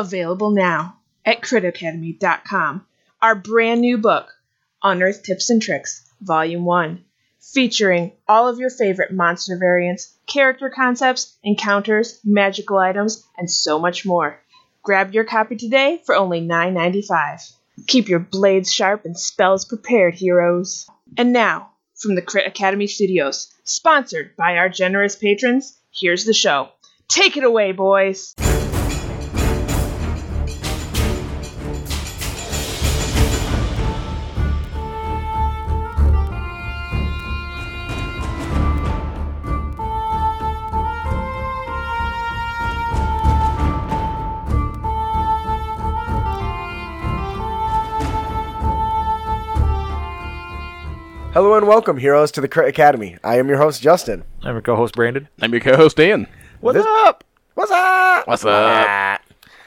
Available now at critacademy.com. Our brand new book, Unearthed Tips and Tricks, Volume 1, featuring all of your favorite monster variants, character concepts, encounters, magical items, and so much more. Grab your copy today for only $9.95. Keep your blades sharp and spells prepared, heroes. And now, from the Crit Academy Studios, sponsored by our generous patrons, here's the show. Take it away, boys! Welcome, heroes, to the Crit Academy. I am your host, Justin. I'm your co-host Brandon. I'm your co-host Dan. What's up? What's up? What's up?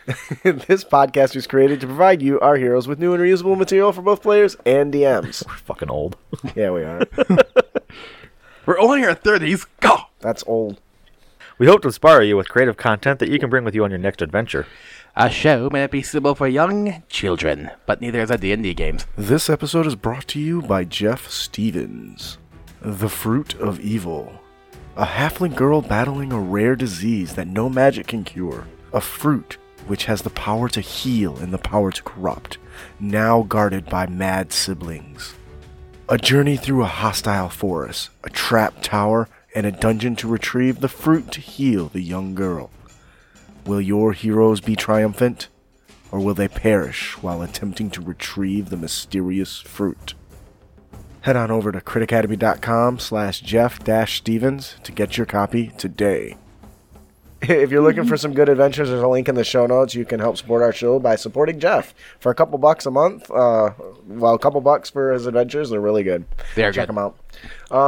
this podcast was created to provide you, our heroes, with new and reusable material for both players and DMs. We're fucking old. yeah, we are. We're only in our thirties. Go. That's old. We hope to inspire you with creative content that you can bring with you on your next adventure. A show may not be suitable for young children, but neither is a D&D games. This episode is brought to you by Jeff Stevens. The Fruit of Evil. A halfling girl battling a rare disease that no magic can cure. A fruit which has the power to heal and the power to corrupt, now guarded by mad siblings. A journey through a hostile forest, a trap tower, and a dungeon to retrieve the fruit to heal the young girl. Will your heroes be triumphant, or will they perish while attempting to retrieve the mysterious fruit? Head on over to critacademy.com slash jeff-stevens to get your copy today. If you're looking for some good adventures, there's a link in the show notes. You can help support our show by supporting Jeff for a couple bucks a month. Uh, well, a couple bucks for his adventures. They're really good. They're Check good. them out.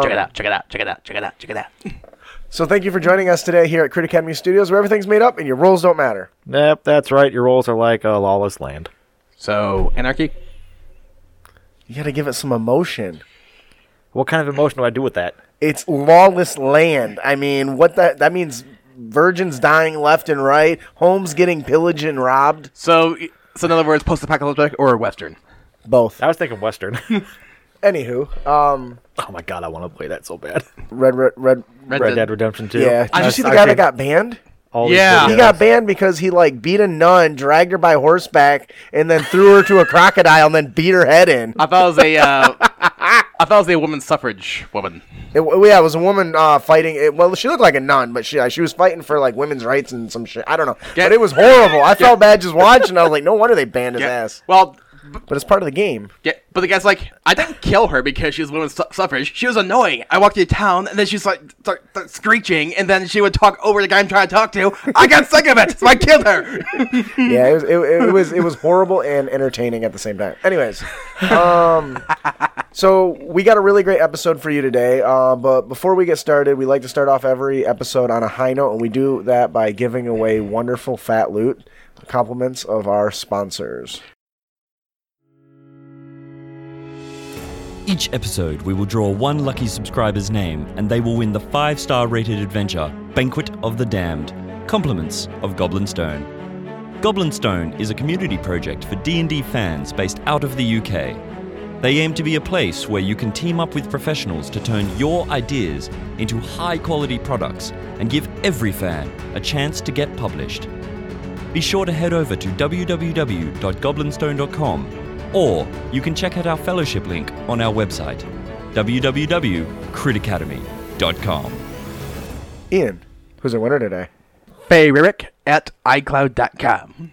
check it out. Check it out. Check it out. Check it out. Check it out. So thank you for joining us today here at Crit Academy Studios, where everything's made up and your roles don't matter. Yep, that's right. Your roles are like a lawless land. So anarchy. You got to give it some emotion. What kind of emotion do I do with that? It's lawless land. I mean, what that that means? Virgins dying left and right, homes getting pillaged and robbed. So, so in other words, post-apocalyptic or western. Both. I was thinking Western. Anywho, um, oh my god, I want to play that so bad. red, red, red. Red, Red Dead. Dead Redemption 2. Yeah. Did you I've- see the I've guy that got banned? all these Yeah. videos. He got banned because he like beat a nun, dragged her by horseback, and then threw her to a crocodile, and then beat her head in. I thought it was a. Uh, I thought it was a women's suffrage woman. It, well, yeah, it was a woman uh, fighting. It, well, she looked like a nun, but she uh, she was fighting for like women's rights and some shit. I don't know, Yeah. but it was horrible. I felt bad just watching. I was like, no wonder they banned his ass. Well, b- But it's part of the game. yeah, but the guy's like, I didn't kill her because she was women's su- suffrage. She was annoying. I walked into town, and then she was like screeching, and then she would talk over the guy I'm trying to talk to. I got sick of it, so I killed her. yeah, it was it, it was it was horrible and entertaining at the same time. Anyways, um, so we got a really great episode for you today. Uh, but before we get started, we like to start off every episode on a high note, and we do that by giving away wonderful fat loot, compliments of our sponsors. Each episode, we will draw one lucky subscriber's name, and they will win the five-star rated adventure, Banquet of the Damned, Compliments of Goblin Stone. Goblin Stone is a community project for D&D fans based out of the UK. They aim to be a place where you can team up with professionals to turn your ideas into high-quality products and give every fan a chance to get published. Be sure to head over to www.goblinstone.com or you can check out our fellowship link on our website www.critacademy.com. Ian, who's our winner today? Faye Rick at iCloud.com.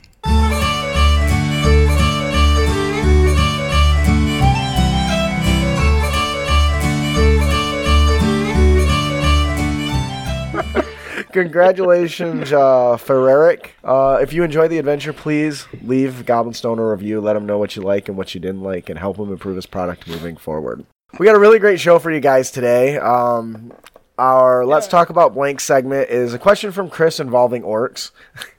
Congratulations, uh, Ferreric. Uh, if you enjoyed the adventure, please leave Goblinstone a review. Let him know what you like and what you didn't like, and help him improve his product moving forward. We got a really great show for you guys today. Um, our Let's Talk About Blank segment is a question from Chris involving orcs.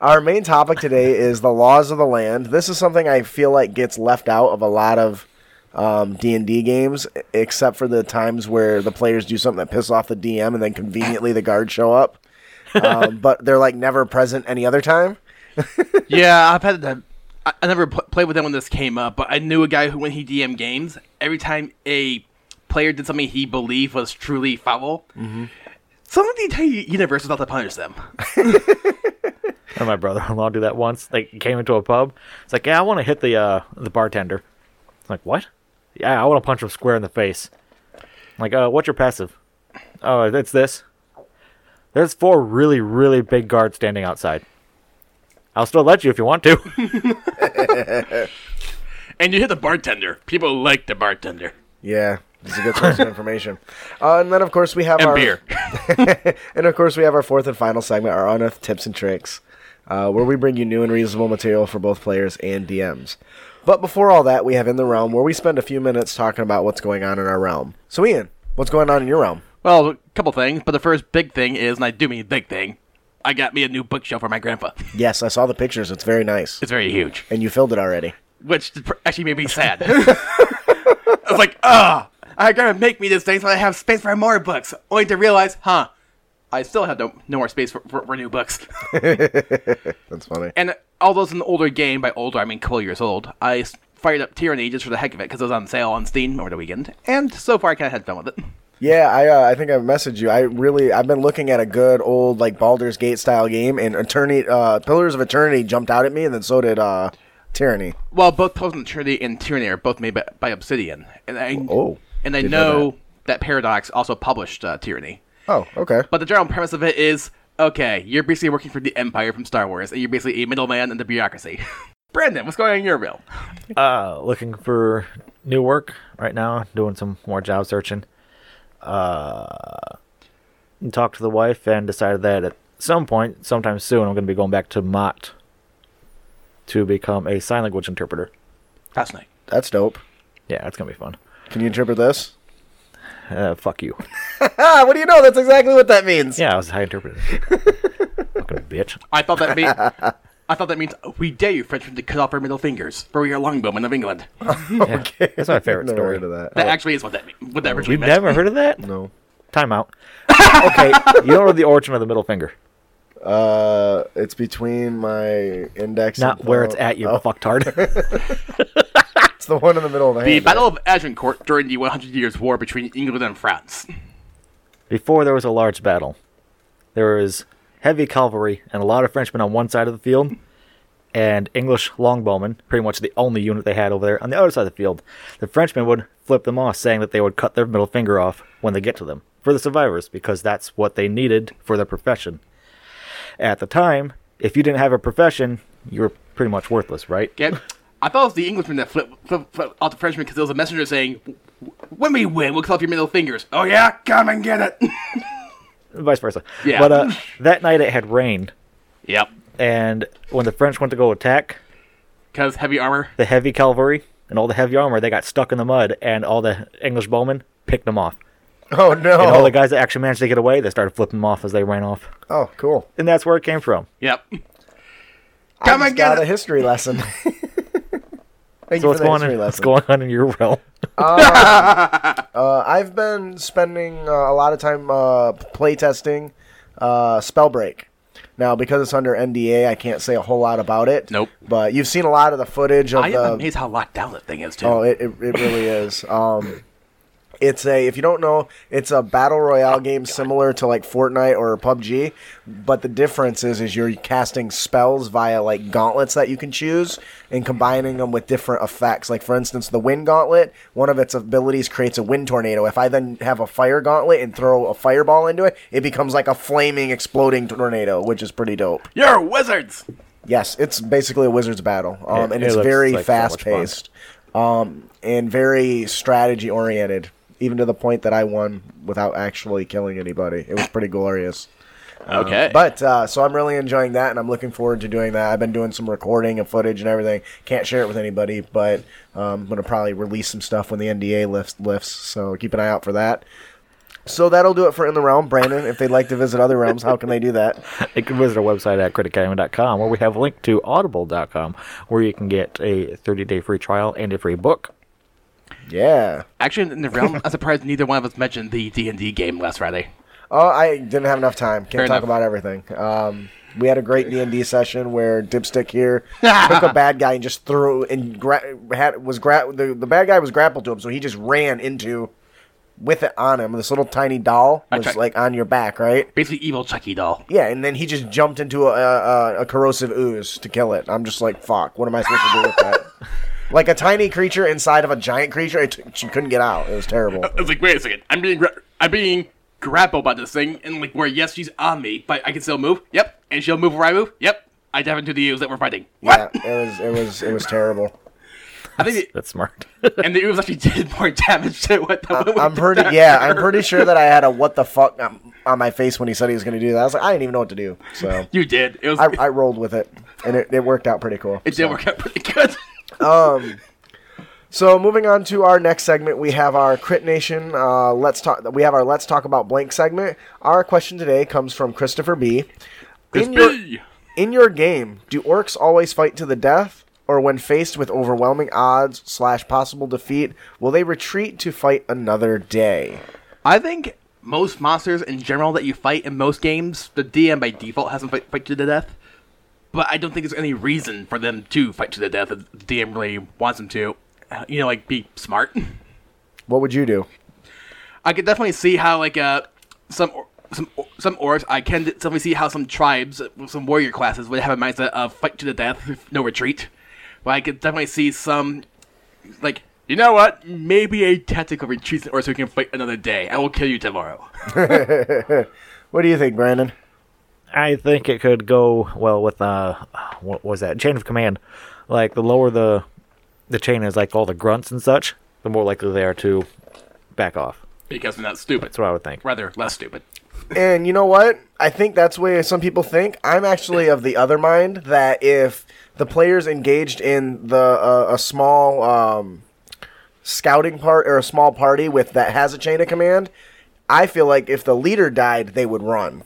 Our main topic today is the laws of the land. This is something I feel like gets left out of a lot of um, D&D games, except for the times where the players do something that piss off the DM and then conveniently the guards show up. Um, but they're like never present any other time. yeah, I've had that. I, I never pl- played with them when this came up, but I knew a guy who, when he DM games, every time a player did something he believed was truly foul, some of the entire universe was out to punish them. And my brother-in-law do that once. They came into a pub. It's like, yeah, I want to hit the uh, the bartender. I'm like, what? Yeah, I want to punch him square in the face. Like, uh, what's your passive? Oh, it's this. There's four really, really big guards standing outside. I'll still let you if you want to. And you hit the bartender. People like the bartender. Yeah, it's a good source of information. Uh, and then, of course, we have And our beer. and of course, we have our fourth and final segment, our unearthed tips and tricks, uh, where we bring you new and reasonable material for both players and DMs. But before all that, we have in the realm where we spend a few minutes talking about what's going on in our realm. So, Ian, what's going on in your realm? Well, a couple things, but the first big thing is, and I do mean big thing, I got me a new bookshelf for my grandpa. Yes, I saw the pictures. It's very nice, It's very huge, and you filled it already. which actually made me sad. I was like, ah, I gotta make me this thing so I have space for more books. Only to realize, huh, I still have no, no more space for, for, for new books. That's funny. and although it's an older game, by older I mean a couple years old, I fired up Tyranny just for the heck of it because it was on sale on Steam over the weekend, and so far I kind of had fun with it. Yeah, I uh, I think I messaged you. I really I've been looking at a good old like Baldur's Gate style game, and Eternity, uh, Pillars of Eternity jumped out at me, and then so did uh, Tyranny. Well, both Pillars of Eternity and Tyranny are both made by, by Obsidian, and I Oh, and I know know that. Paradox also published uh, Tyranny. Oh, okay. But the general premise of it is okay, you're basically working for the Empire from Star Wars, and you're basically a middleman in the bureaucracy. Brandon, what's going on in your realm? uh, looking for new work right now. Doing some more job searching. Uh, talked to the wife and decided that at some point, sometime soon, I'm going to be going back to Mott to become a sign language interpreter. Fascinating. That's dope. Yeah, it's going to be fun. Can you interpret this? Uh, fuck you. What do you know? That's exactly what that means. Yeah, I was high interpreter. Fucking bitch. I thought that meant. I thought that means we dare you, Frenchmen, to cut off our middle fingers, for we are longbowmen of England. okay. That's my favorite Never story. heard of that. That actually is what that means. What that originally You've meant. never heard of that? No. Time out. okay, you don't know the origin of the middle finger. Uh, it's between my index. Not and where it's at, you Oh, fucktard. It's the one in the middle of the, The. Battle of Agincourt during the 100 Years' War between England and France. Before there was a large battle, there was heavy cavalry and a lot of Frenchmen on one side of the field, and English longbowmen, pretty much the only unit they had over there, on the other side of the field. The Frenchmen would flip them off, saying that they would cut their middle finger off when they get to them for the survivors, because that's what they needed for their profession. At the time, if you didn't have a profession, you were pretty much worthless, right? Okay? I thought it was the Englishmen that flipped flip, flip out the Frenchmen because there was a messenger saying, "When we win, we'll cut off your middle fingers." Oh yeah, come and get it. Vice versa. Yeah. But uh, that night it had rained, yep. and when the French went to go attack, Because heavy armor. the heavy cavalry and all the heavy armor, they got stuck in the mud, and all the English bowmen picked them off. Oh no. And all the guys that actually managed to get away, they started flipping them off as they ran off. oh, cool. And that's where it came from. Yep. I Come just and get got a history lesson. Thank So you what's for the going, history on, what's going on in your realm? Uh, I've been spending uh, a lot of time uh, playtesting uh, Spellbreak. Now, because it's under NDA, I can't say a whole lot about it. Nope. But you've seen a lot of the footage of I the. am amazed how locked down that thing is too. Oh, it, it, it really is. Um, it's a if you don't know, it's a battle royale game similar to like Fortnite or PUBG, but the difference is is you're casting spells via like gauntlets that you can choose and combining them with different effects. Like for instance, the wind gauntlet, one of its abilities creates a wind tornado. If I then have a fire gauntlet and throw a fireball into it, it becomes like a flaming exploding tornado, which is pretty dope. You're wizards. Yes, it's basically a wizard's battle, um, It- and it it's looks very like so much fast paced, um, and very strategy oriented. Even to the point that I won without actually killing anybody. It was pretty glorious. Okay. But uh, so I'm really enjoying that, and I'm looking forward to doing that. I've been doing some recording and footage and everything. Can't share it with anybody, but um, I'm gonna probably release some stuff when the NDA lifts. Lifts, so keep an eye out for that. So that'll do it for in the realm, Brandon. If they'd like to visit other realms, how can they do that? You can visit our website at critacademy.com where we have a link to audible.com where you can get a 30 day free trial and a free book. Yeah. Actually, in the realm, I'm surprised neither one of us mentioned the D and D game last Friday. Oh, I didn't have enough time. Can't Fair talk enough. about everything. Um, We had a great D and D session where Dipstick here took a bad guy and just threw and gra- had was gra- the the bad guy was grappled to him, so he just ran into with it on him. This little tiny doll was like on your back, right? Basically, evil Chucky doll. Yeah, and then he just jumped into a, a, a corrosive ooze to kill it. I'm just like, fuck. What am I supposed to do with that? like a tiny creature inside of a giant creature. It t- she couldn't get out. It was terrible. I was like, wait a second. I'm being gra- I'm being grappled by this thing, and like, where yes, she's on me, but I can still move. Yep, and she'll move where I move. Yep, I dive into the ooze that we're fighting. Yeah, it was it was it was terrible. I think, That's smart. and the ooze actually did more damage to what the one I'm pretty the- yeah. I'm pretty sure that I had a what the fuck um, on my face when he said he was going to do that. I was like, I didn't even know what to do. So You did. It was. I, I rolled with it, and it, it worked out pretty cool. it did work out pretty good. So moving on to our next segment, we have our Crit Nation. Uh, let's talk. We have our Let's Talk About Blank segment. Our question today comes from Christopher B. In your in your game, do orcs always fight to the death, or when faced with overwhelming odds slash possible defeat, will they retreat to fight another day? I think most monsters in general that you fight in most games, the DM by default has them fight, fight to the death. But I don't think there's any reason for them to fight to the death if the DM really wants them to. Uh, You know, like be smart. What would you do? I could definitely see how like uh some some some orcs. I can definitely see how some tribes, some warrior classes would have a mindset of fight to the death, no retreat. But I could definitely see some like you know what? Maybe a tactical retreat, or so we can fight another day. I will kill you tomorrow. What do you think, Brandon? I think it could go well with uh, what was that chain of command? Like the lower the the chain is, like all the grunts and such, the more likely they are to back off. because they're not stupid. That's what I would think. Rather less stupid. And you know what? I think that's the way some people think. I'm actually of the other mind that if the players engaged in the uh, a small um, scouting part or a small party with that has a chain of command, I feel like if the leader died, they would run.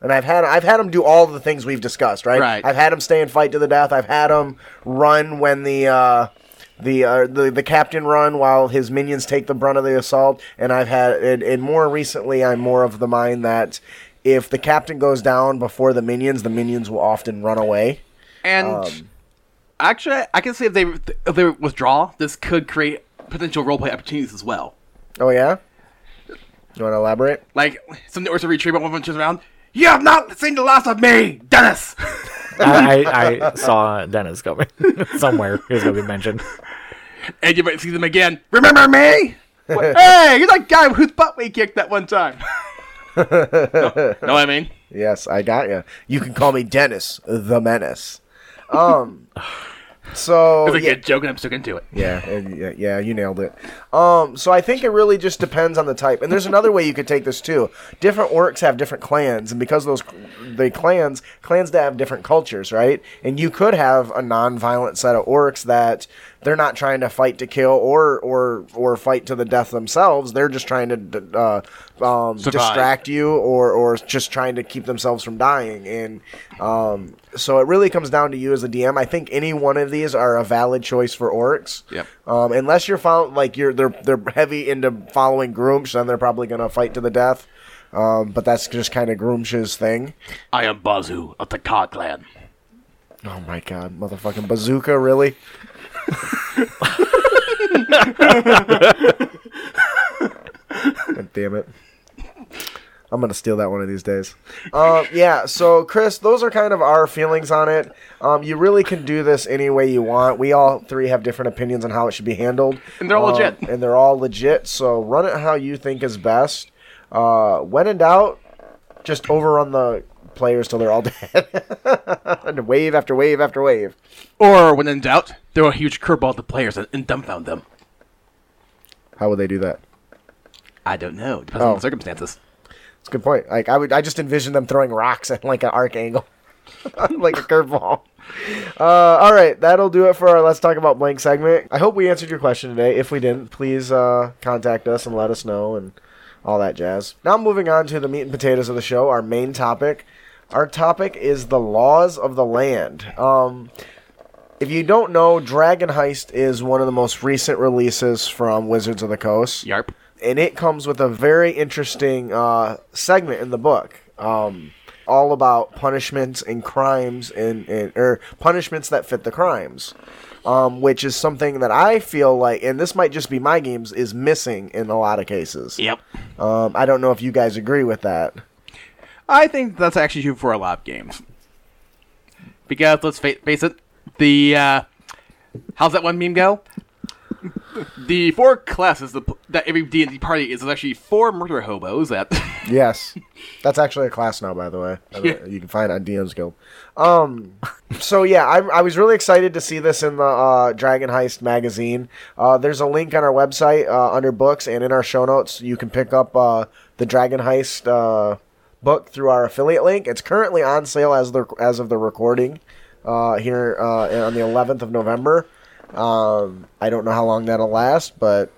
And I've had I've had them do all the things we've discussed, right? Right. I've had them stay and fight to the death. I've had them run when the uh, the, uh, the the captain run while his minions take the brunt of the assault. And I've had and, and more recently, I'm more of the mind that if the captain goes down before the minions, the minions will often run away. And actually, I can say if they if they withdraw, this could create potential roleplay opportunities as well. Oh yeah. You want to elaborate? Like some orcs will retreat, but one of them turns around. You have not seen the last of me, Dennis. I, I, I saw Dennis coming somewhere. He's gonna be mentioned. and you might see them again. Remember me? What- hey, you're that guy whose butt we kicked that one time. no, know what I mean? Yes, I got you. You can call me Dennis the Menace. Um. So It's like yeah, a joke, and I'm stuck into it. Yeah, yeah, yeah, you nailed it. Um, so I think it really just depends on the type. And there's another way you could take this too. Different orcs have different clans, and because those the clans clans that have different cultures, right? And you could have a non-violent set of orcs that they're not trying to fight to kill or or or fight to the death themselves. They're just trying to uh, um, distract you or or just trying to keep themselves from dying. And um, so it really comes down to you as a DM. I think any one of these are a valid choice for orcs. Yep. Um, unless you're follow- like you're they're they're heavy into following Gruumsh, then they're probably gonna fight to the death. Um, but that's just kind of Gruumsh's thing. I am Bazu of the Cod Clan. Oh my god, motherfucking bazooka, really? God damn it. I'm gonna steal that one of these days. Um, yeah, so Chris, those are kind of our feelings on it. Um, you really can do this any way you want. We all three have different opinions on how it should be handled, And they're all Um, legit. And they're all legit. So run it how you think is best. Uh, when in doubt, just overrun the players till they're all dead, and wave after wave after wave. Or, when in doubt, throw a huge curveball at the players and, and dumbfound them. How would they do that? I don't know. Depends Oh. on the circumstances. That's a good point. Like I would, I just envision them throwing rocks at like an arc angle, like a curveball. Uh, all right, that'll do it for our Let's Talk About Blank segment. I hope we answered your question today. If we didn't, please uh, contact us and let us know and all that jazz. Now moving on to the meat and potatoes of the show, our main topic. Our topic is the laws of the land. Um, if you don't know, Dragon Heist is one of the most recent releases from Wizards of the Coast Yarp. and it comes with a very interesting uh, segment in the book. Um, all about punishments and crimes and, and or punishments that fit the crimes. Um, which is something that I feel like, and this might just be my games, is missing in a lot of cases. Yep. Um, I don't know if you guys agree with that. I think that's actually true for a lot of games. Because let's fa- face it, the uh, how's that one meme go? The four classes that, that every D and D party is actually four murder hobos. That Yes, that's actually a class now, by the way. I don't- You can find it on DM's Guild. Um, so yeah, I, I was really excited to see this in the uh, Dragon Heist magazine. Uh, there's a link on our website uh, under books and in our show notes. You can pick up uh, the Dragon Heist uh, book through our affiliate link. It's currently on sale as the as of the recording uh, here uh, on the 11th of November. Um, I don't know how long that'll last, but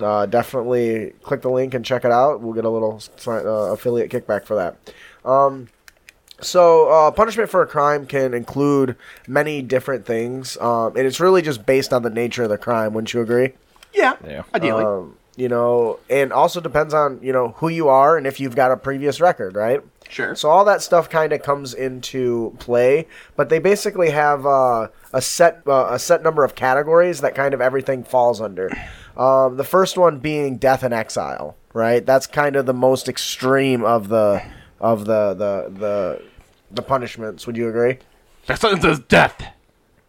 uh, definitely click the link and check it out. We'll get a little uh, affiliate kickback for that. Um, so, uh, punishment for a crime can include many different things, um, and it's really just based on the nature of the crime. Wouldn't you agree? yeah, Yeah. ideally. Um, you know, and also depends on you know who you are and if you've got a previous record, right? sure. So all that stuff kind of comes into play, but they basically have uh, a set uh, a set number of categories that kind of everything falls under. Um, the first one being death and exile, right? That's kind of the most extreme of the of the the the the punishments. Would you agree? That sentence is death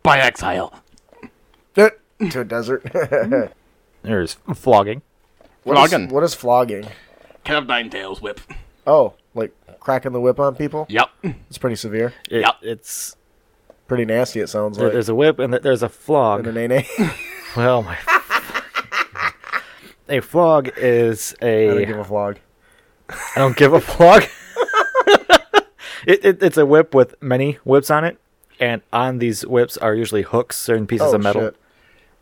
by exile. to a desert. There's flogging. What is- Flogging. what is flogging? Cat of nine tails whip. Oh, like cracking the whip on people. Yep. It's pretty severe. It, Yep. It's Pretty nasty. It sounds there- like. there's a whip and there's a flog. And an nene. Well, my. a flog is a. I don't give a flog. I don't give a flog. it, it, it's a whip with many whips on it, and on these whips are usually hooks, certain pieces Oh, of metal, shit.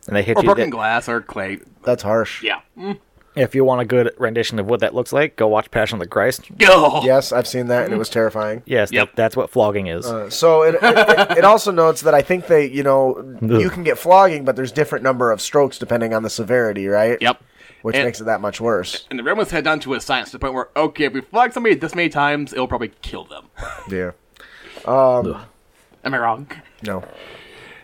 and they hit Or you. broken that- glass or clay. That's harsh. Yeah. Mm. If you want a good rendition of what that looks like, go watch Passion of the Christ. Go. Yes, I've seen that, and it was terrifying. Yes, Yep. that, that's what flogging is. Uh, so it, it, it also notes that I think they, you know, you can get flogging, but there's different number of strokes depending on the severity, right? Yep. Which And- makes it that much worse. And the Romans had down to a science to the point where, okay, if we flog somebody this many times, it'll probably kill them. Yeah. Am I wrong? No.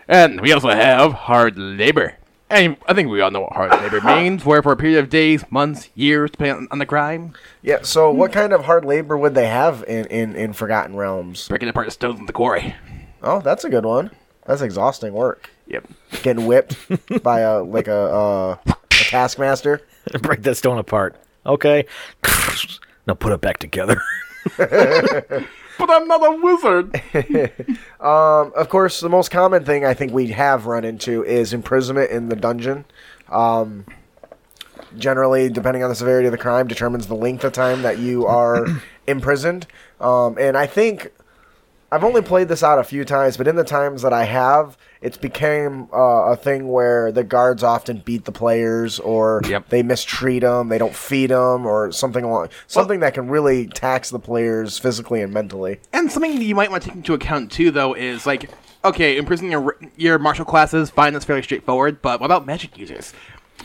And we also have hard labor. And I think we all know what hard labor means, where for a period of days, months, years, depending on, on the crime, Yeah. So what kind of hard labor would they have in in, in Forgotten Realms? breaking apart the stones in the quarry. Oh, that's a good one. That's exhausting work. Yep. Getting whipped by a like a uh, a taskmaster. Break that stone apart. Okay. now put it back together. But I'm not a wizard. Of course, the most common thing I think we have run into is imprisonment in the dungeon. Um, generally, depending on the severity of the crime, determines the length of time that you are imprisoned. Um, and I think I've only played this out a few times, but in the times that I have, it's became uh, a thing where the guards often beat the players, or Yep. they mistreat them, they don't feed them, or something along something that can really tax the players physically and mentally. and something you might want to take into account too, though, is like, okay, imprisoning your your martial classes, fine, that's fairly straightforward. But what about magic users,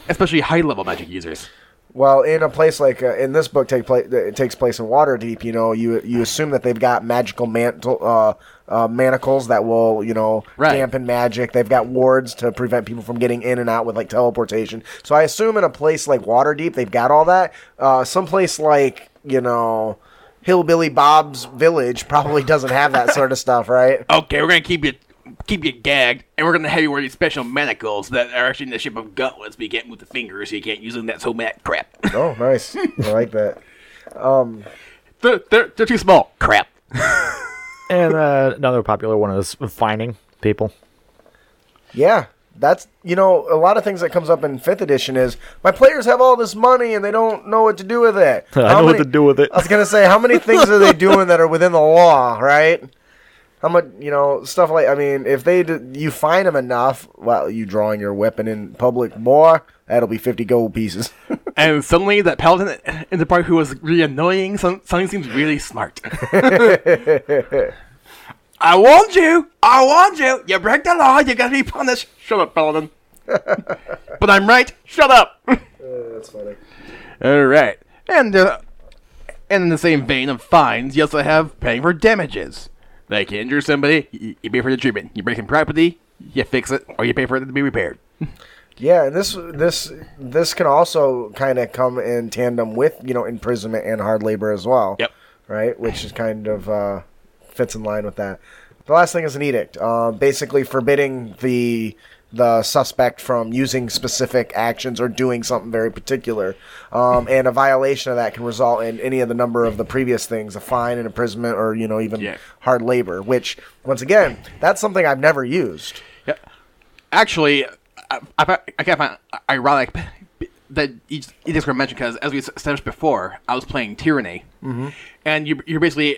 especially high level magic users? Well, in a place like uh, in this book, take place it takes place in Waterdeep. You know, you you assume that they've got magical mantle uh, uh, manacles that will you know Right. dampen magic. They've got wards to prevent people from getting in and out with like teleportation. So I assume in a place like Waterdeep, they've got all that. Uh, someplace like you know. Hillbilly Bob's village probably doesn't have that sort of stuff, right? Okay, we're gonna keep you keep you gagged, and we're gonna have you wear these special manacles that are actually in the shape of gauntlets, but you can't move the fingers, so you can't use them. That so mad crap. Oh, nice. I like that. Um, they're, they're they're too small. Crap. and uh, another popular one is finding people. Yeah, that's you know a lot of things that comes up in fifth edition is my players have all this money and they don't know what to do with it. I How know what to do with it. I was gonna say how many things are they doing that are within the law, right? How much you know stuff like I mean if they you find them enough, well you drawing your weapon in public, boy, that'll be fifty gold pieces. And suddenly, that paladin in the party who was really annoying, suddenly seems really smart. I warned you! I warned you! You break the law, you're gonna be punished! Shut up, paladin. but I'm right, shut up! That's funny. Alright. And, uh, And in the same vein of fines, you also have paying for damages. Like you injure somebody, you, you pay for the treatment. You break some property, you fix it, or you pay for it to be repaired. Yeah, and this this this can also kind of come in tandem with you know imprisonment and hard labor as well. Yep. Right, which is kind of uh, fits in line with that. The last thing is an edict, uh, basically forbidding the the suspect from using specific actions or doing something very particular, um, and a violation of that can result in any of the number of the previous things, a fine, an imprisonment, or you know even Yeah. hard labor. Which once again, that's something I've never used. Yeah. Actually, I, I, I of find ironic that you just, you just were mentioned because, as we established before, I was playing Tyranny, mm-hmm. and you, you're basically,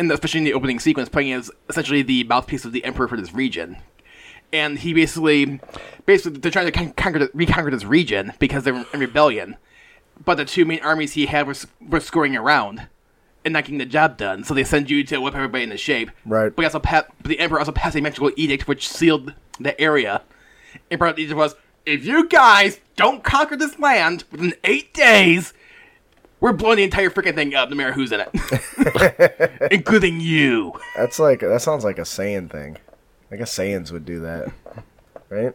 in the, especially in the opening sequence, playing as essentially the mouthpiece of the Emperor for this region. And he basically, basically, they're trying to con- conquer, reconquer this region because they're in rebellion. But the two main armies he had were, were scoring around and not getting the job done. So they send you to whip everybody into shape. Right. But, he also pa- but the Emperor also passed a magical edict which sealed the area. Emperor edict was, if you guys don't conquer this land within eight days, we're blowing the entire freaking thing up, no matter who's in it, including you. That's like that sounds like a Saiyan thing. Like guess Saiyans would do that, right?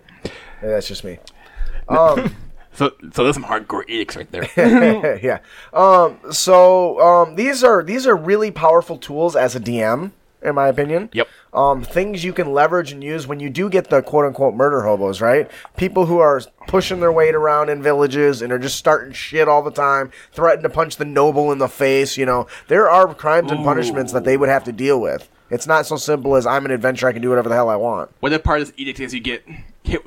Maybe that's just me. Um, So, so there's some hardcore edicts right there. yeah. Um, so um, these are these are really powerful tools as a DM, in my opinion. Yep. Um, things you can leverage and use when you do get the quote unquote murder hobos, right? People who are pushing their weight around in villages and are just starting shit all the time, threatening to punch the noble in the face. You know, there are crimes and punishments that they would have to deal with. It's not so simple as I'm an adventurer, I can do whatever the hell I want. What the part of this edict is you get hit,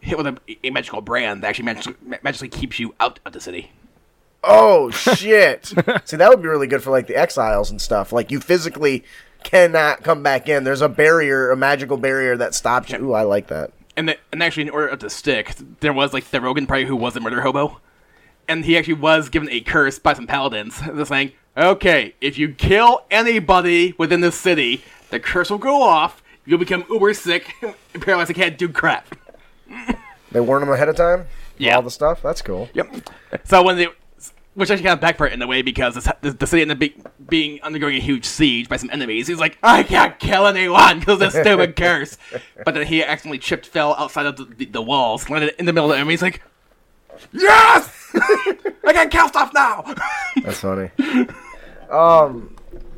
hit with a, a magical brand that actually magically, magically keeps you out of the city. Oh shit! See, that would be really good for like the exiles and stuff. Like you physically cannot come back in. There's a barrier, a magical barrier that stops you. Ooh, I like that. And the, and actually, in order to stick, there was like the Rogan party who was a murder hobo, and he actually was given a curse by some paladins. They're saying, "Okay, if you kill anybody within the city, the curse will go off. You'll become uber sick, and paralyzed and can't do crap." They warn them ahead of time. Yeah. all the stuff. That's cool. Yep. So when they, which actually kind of backfired in a way because the, the city ended up be, being undergoing a huge siege by some enemies. He's like, I can't kill anyone because of this stupid curse. But then he accidentally tripped, fell outside of the, the, the walls, landed in the middle of the enemy. He's like, Yes, I can kill stuff now. That's funny. um,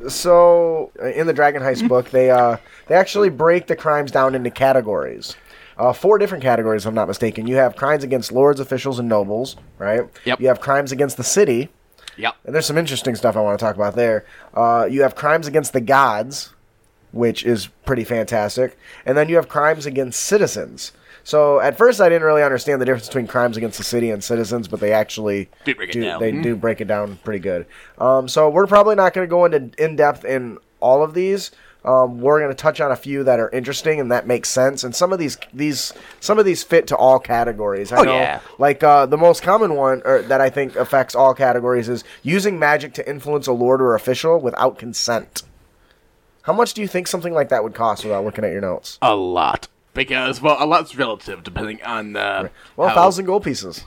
so in the Dragon Heist book, they uh they actually break the crimes down into categories. Uh, four different categories, if I'm not mistaken. You have crimes against lords, officials, and nobles, right? Yep. You have crimes against the city, yep. And there's some interesting stuff I want to talk about there. Uh, you have crimes against the gods, which is pretty fantastic, and then you have crimes against citizens. So at first I didn't really understand the difference between crimes against the city and citizens, but they actually Did break it do. down. They do break it down pretty good. Um, so we're probably not going to go into in depth in all of these. Um, we're going to touch on a few that are interesting and that makes sense, and some of these these some of these fit to all categories. I Oh, know, yeah. like uh, the most common one or, that I think affects all categories is using magic to influence a lord or official without consent. How much do you think something like that would cost without looking at your notes? A lot. Because, well, a lot's relative depending on. Uh, Well, a how- thousand gold pieces.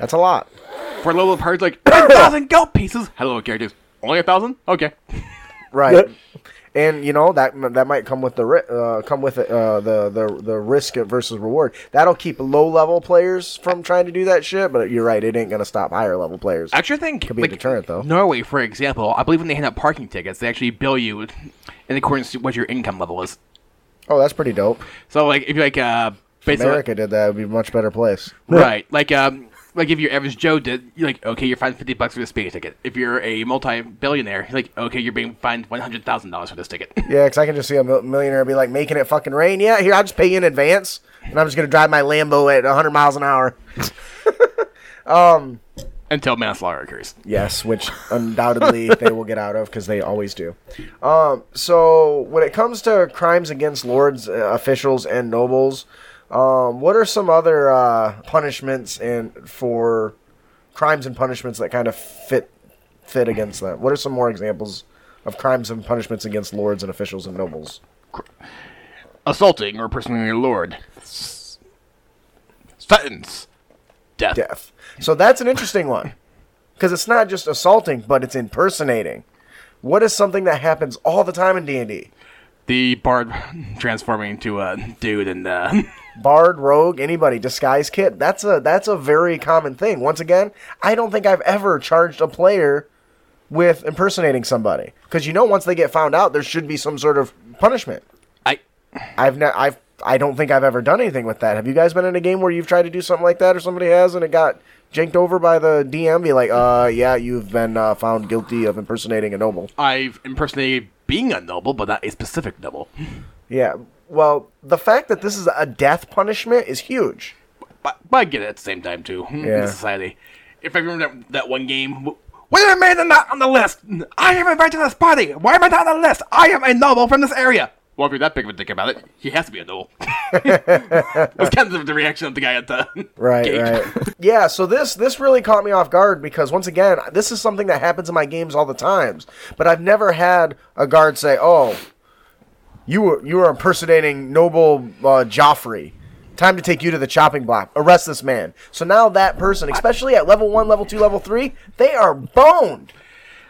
That's a lot. For a little parts, like, a thousand gold pieces. Hello, characters. Only a thousand? Okay. Right. And you know that that might come with the ri- uh, come with uh, the the the risk versus reward. That'll keep low level players from trying to do that shit. But you're right, it ain't gonna stop higher level players. Actually, I think Could be a deterrent, though. Norway, for example, I believe when they hand out parking tickets, they actually bill you in accordance to what your income level is. Oh, that's pretty dope. So, like, if you're like uh, basically, America did that, it'd be a much better place. right? Like, um, like if your average Joe did, you're like, okay, you're fined fifty bucks for this speeding ticket. If you're a multi-billionaire, you're like, okay, you're being fined one hundred thousand dollars for this ticket. Yeah, because I can just see a mil- millionaire be like making it fucking rain. Yeah, here I'll just pay you in advance, and I'm just gonna drive my Lambo at 100 miles an hour. Until mass manslaughter occurs. Yes, which undoubtedly they will get out of because they always do. Um, so when it comes to crimes against lords, uh, officials, and nobles, um, what are some other uh, punishments and for crimes and punishments that kind of fit fit against that? What are some more examples of crimes and punishments against lords and officials and nobles? Assaulting or personally your lord. Sentence. Death. Death. So that's an interesting one. because it's not just assaulting, but it's impersonating. What is something that happens all the time in D and D? The bard transforming into a dude and uh, Bard, rogue, anybody, disguise kit. That's a that's a very common thing. Once again, I don't think I've ever charged a player with impersonating somebody because you know once they get found out, there should be some sort of punishment. I I've ne- I've I don't think I've ever done anything with that. Have you guys been in a game where you've tried to do something like that, or somebody has, and it got jinked over by the DM? Be like, uh, yeah, you've been uh, found guilty of impersonating a noble. I've impersonated being a noble, but not a specific noble. Yeah. Well, the fact that this is a death punishment is huge. But, but I get it at the same time too. In Yeah. this society, if I remember that, that one game, wh- why am I not on the list? I am invited to this party. Why am I not on the list? I am a noble from this area. Well, if you're that big of a dick about it, he has to be a noble. That's kind of the reaction of the guy at the Right, right. yeah, so this this really caught me off guard because once again, this is something that happens in my games all the times. But I've never had a guard say, "Oh, you were you were impersonating noble uh, Joffrey. Time to take you to the chopping block. Arrest this man." So now that person, especially at level 1, level 2, level 3, they are boned.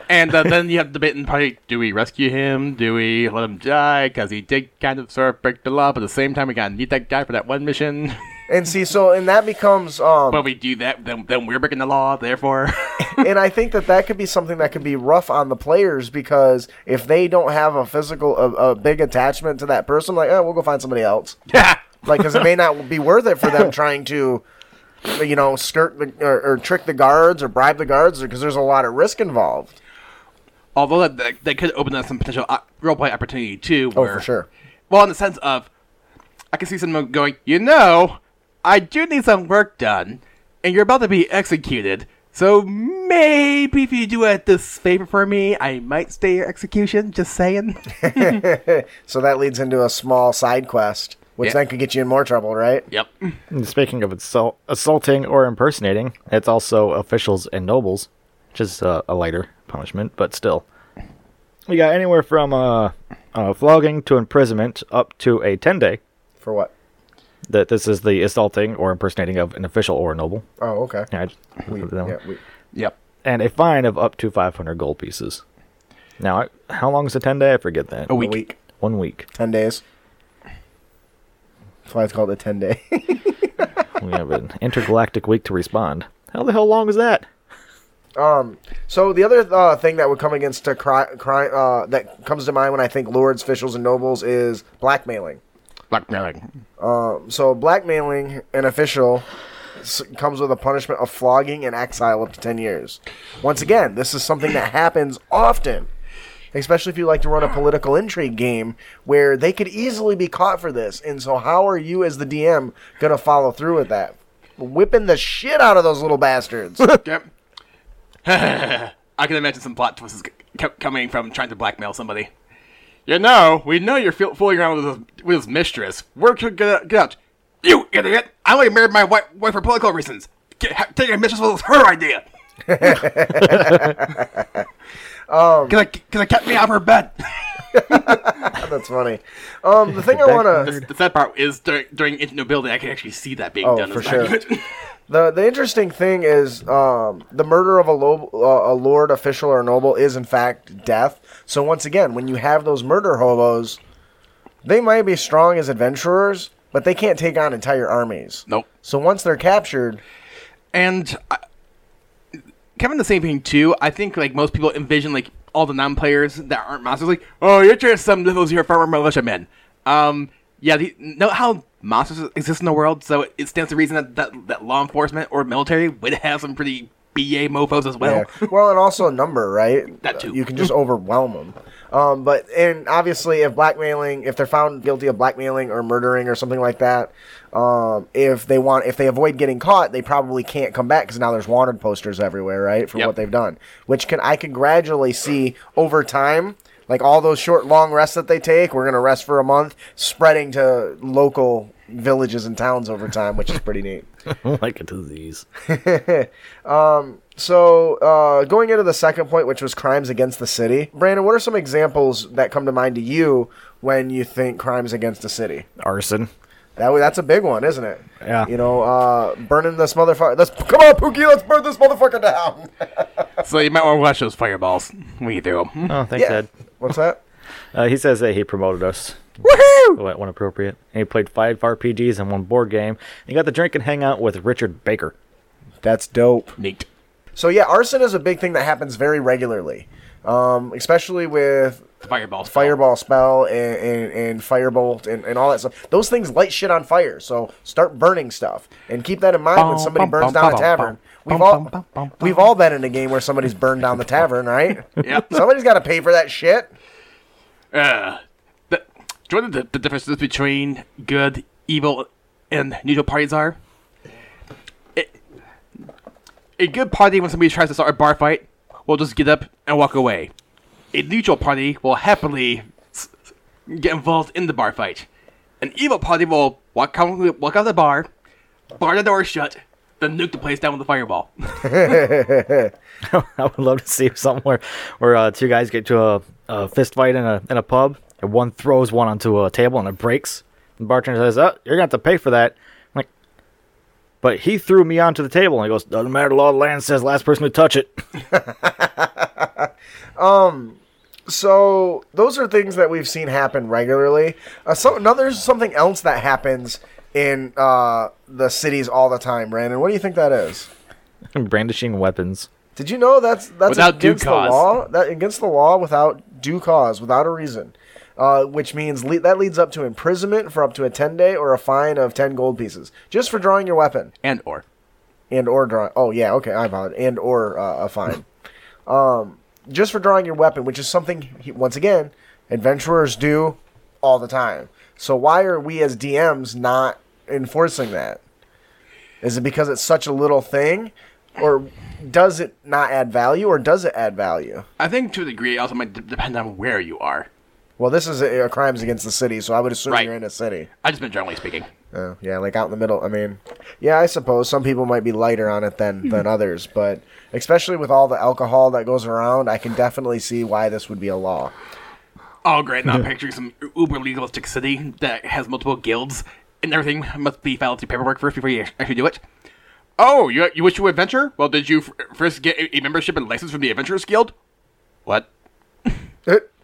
And uh, then you have the debate in the party: Do we rescue him? Do we let him die? Because he did kind of sort of break the law, but at the same time, we gotta need that guy for that one mission. And see, so and that becomes um but we do that, then, then we're breaking the law. Therefore, and I think that that could be something that could be rough on the players because if they don't have a physical, a, a big attachment to that person, like, oh, we'll go find somebody else. Yeah, like, because it may not be worth it for them trying to, you know, skirt the or, or trick the guards or bribe the guards because there's a lot of risk involved. Although that, that, that could open up some potential uh, roleplay opportunity too. Oh, for sure. Well, in the sense of, I can see someone going, you know, I do need some work done, and you're about to be executed. So maybe if you do it this favor for me, I might stay your execution. Just saying. So that leads into a small side quest, which Yeah. then could get you in more trouble, right? yep. And Speaking of assault, assaulting or impersonating, it's also officials and nobles, which is uh, a lighter punishment, but still. We got anywhere from uh, uh, flogging to imprisonment up to a 10 day. For what? That this is the assaulting or impersonating of an official or a noble. Oh, okay. Yeah, I We, put it down. yeah, we, Yep. And a fine of up to 500 gold pieces. Now, I- how long is a 10 day? I forget that. A a week. week, One week. ten days. That's why it's called a ten day. We have an intergalactic week to respond. How the hell long is that? Um, so the other uh, thing that would come against a cri- cri- uh, that comes to mind when I think lords, officials, and nobles is blackmailing. Blackmailing. So blackmailing an official comes with a punishment of flogging and exile up to ten years. Once again, this is something that happens often, especially if you like to run a political intrigue game where they could easily be caught for this. And so, how are you as the DM gonna follow through with that? Whipping the shit out of those little bastards. Yep. I can imagine some plot twists c- c- coming from trying to blackmail somebody. You know, we know you're feel- fooling around with his, with his mistress. Where could get, get out? You idiot! I only married my wife, wife for political reasons. Get, ha- taking a mistress was her idea. um, cause I, cause I kept me out of her bed. That's funny. Um, the thing I want to the, the sad part is during, during Into Nobility, I can actually see that being Oh, done. for as sure. The the interesting thing is um, the murder of a, lo- uh, a lord, official, or noble is in fact death. So once again, when you have those murder hobos, they might be strong as adventurers, but they can't take on entire armies. nope. So once they're captured, And I, Kevin, the same thing too. I think like most people envision like all the non-players that aren't monsters, like, oh, you're just some little zero farmer militiamen. Um, yeah, the, know how monsters exist in the world, so it, stands to reason that, that that law enforcement or military would have some pretty ba mofos as well. yeah. well, and also a number, right? That too. You can just overwhelm them. Um, but and obviously, if blackmailing, if they're found guilty of blackmailing or murdering or something like that, um, if they want, if they avoid getting caught, they probably can't come back because now there's wanted posters everywhere, right, for Yep. what they've done. Which can I can gradually see over time, like all those short, long rests that they take. We're gonna rest for a month, spreading to local villages and towns over time, which is pretty neat. like a disease. So, uh, going into the second point, which was crimes against the city, Brandon, what are some examples that come to mind to you when you think crimes against the city? Arson. That that's a big one, isn't it? Yeah. You know, uh, burning this motherfucker. Let's come on, Pookie. Let's burn this motherfucker down. So you might want to watch those fireballs when you do them. Oh, thanks, yeah. Ed. What's that? Uh, he says that he promoted us Woohoo! when when appropriate. And he played five RPGs and one board game. He got to drink and hang out with Richard Baker. That's dope. Neat. So yeah, arson is a big thing that happens very regularly, um, especially with Fireballs. fireball spell and, and, and firebolt and, and all that stuff. Those things light shit on fire. So start burning stuff and keep that in mind when somebody burns down a tavern. We've all we've all been in a game where somebody's burned down the tavern, right? Yep. Somebody's got to pay for that shit. Uh, the, do you know what the, the differences between good, evil, and neutral parties are? It, a good party, when somebody tries to start a bar fight, will just get up and walk away. A neutral party will happily get involved in the bar fight. An evil party will walk out, walk out of the bar, bar the door shut, then nuke the place down with a fireball. I would love to see something where, uh, two guys get to a, a fist fight in a in a pub, and one throws one onto a table and it breaks. And the bartender says, "Oh, you're gonna have to pay for that." I'm like, but he threw me onto the table, and he goes, "Doesn't matter. Law of the land says last person to touch it." So those are things that we've seen happen regularly. Uh, so now there's something else that happens in uh, the cities all the time, Brandon. What do you think that is? Brandishing weapons. Did you know that's that's Without due against the law? That against the law without due cause, without a reason, uh, which means le- that leads up to imprisonment for up to a ten day or a fine of ten gold pieces just for drawing your weapon and or. and or drawing. Oh yeah, okay, I apologize. And or uh, a fine, um, just for drawing your weapon, which is something he- once again adventurers do all the time. So why are we as DMs not enforcing that? Is it because it's such a little thing, or does it not add value, or does it add value? I think to a degree, it also might d- depend on where you are. Well, this is a, a crimes against the city, so I would assume Right. you're in a city. I just meant generally speaking. Oh, yeah, like out in the middle. I mean, yeah, I suppose some people might be lighter on it than than hmm. others, but especially with all the alcohol that goes around, I can definitely see why this would be a law. Oh, great! Now I'm picturing some uber legalistic city that has multiple guilds and everything must be filed through paperwork first before you actually do it. Oh, you you wish to adventure? Well, did you f- first get a, a membership and license from the Adventurers Guild? What?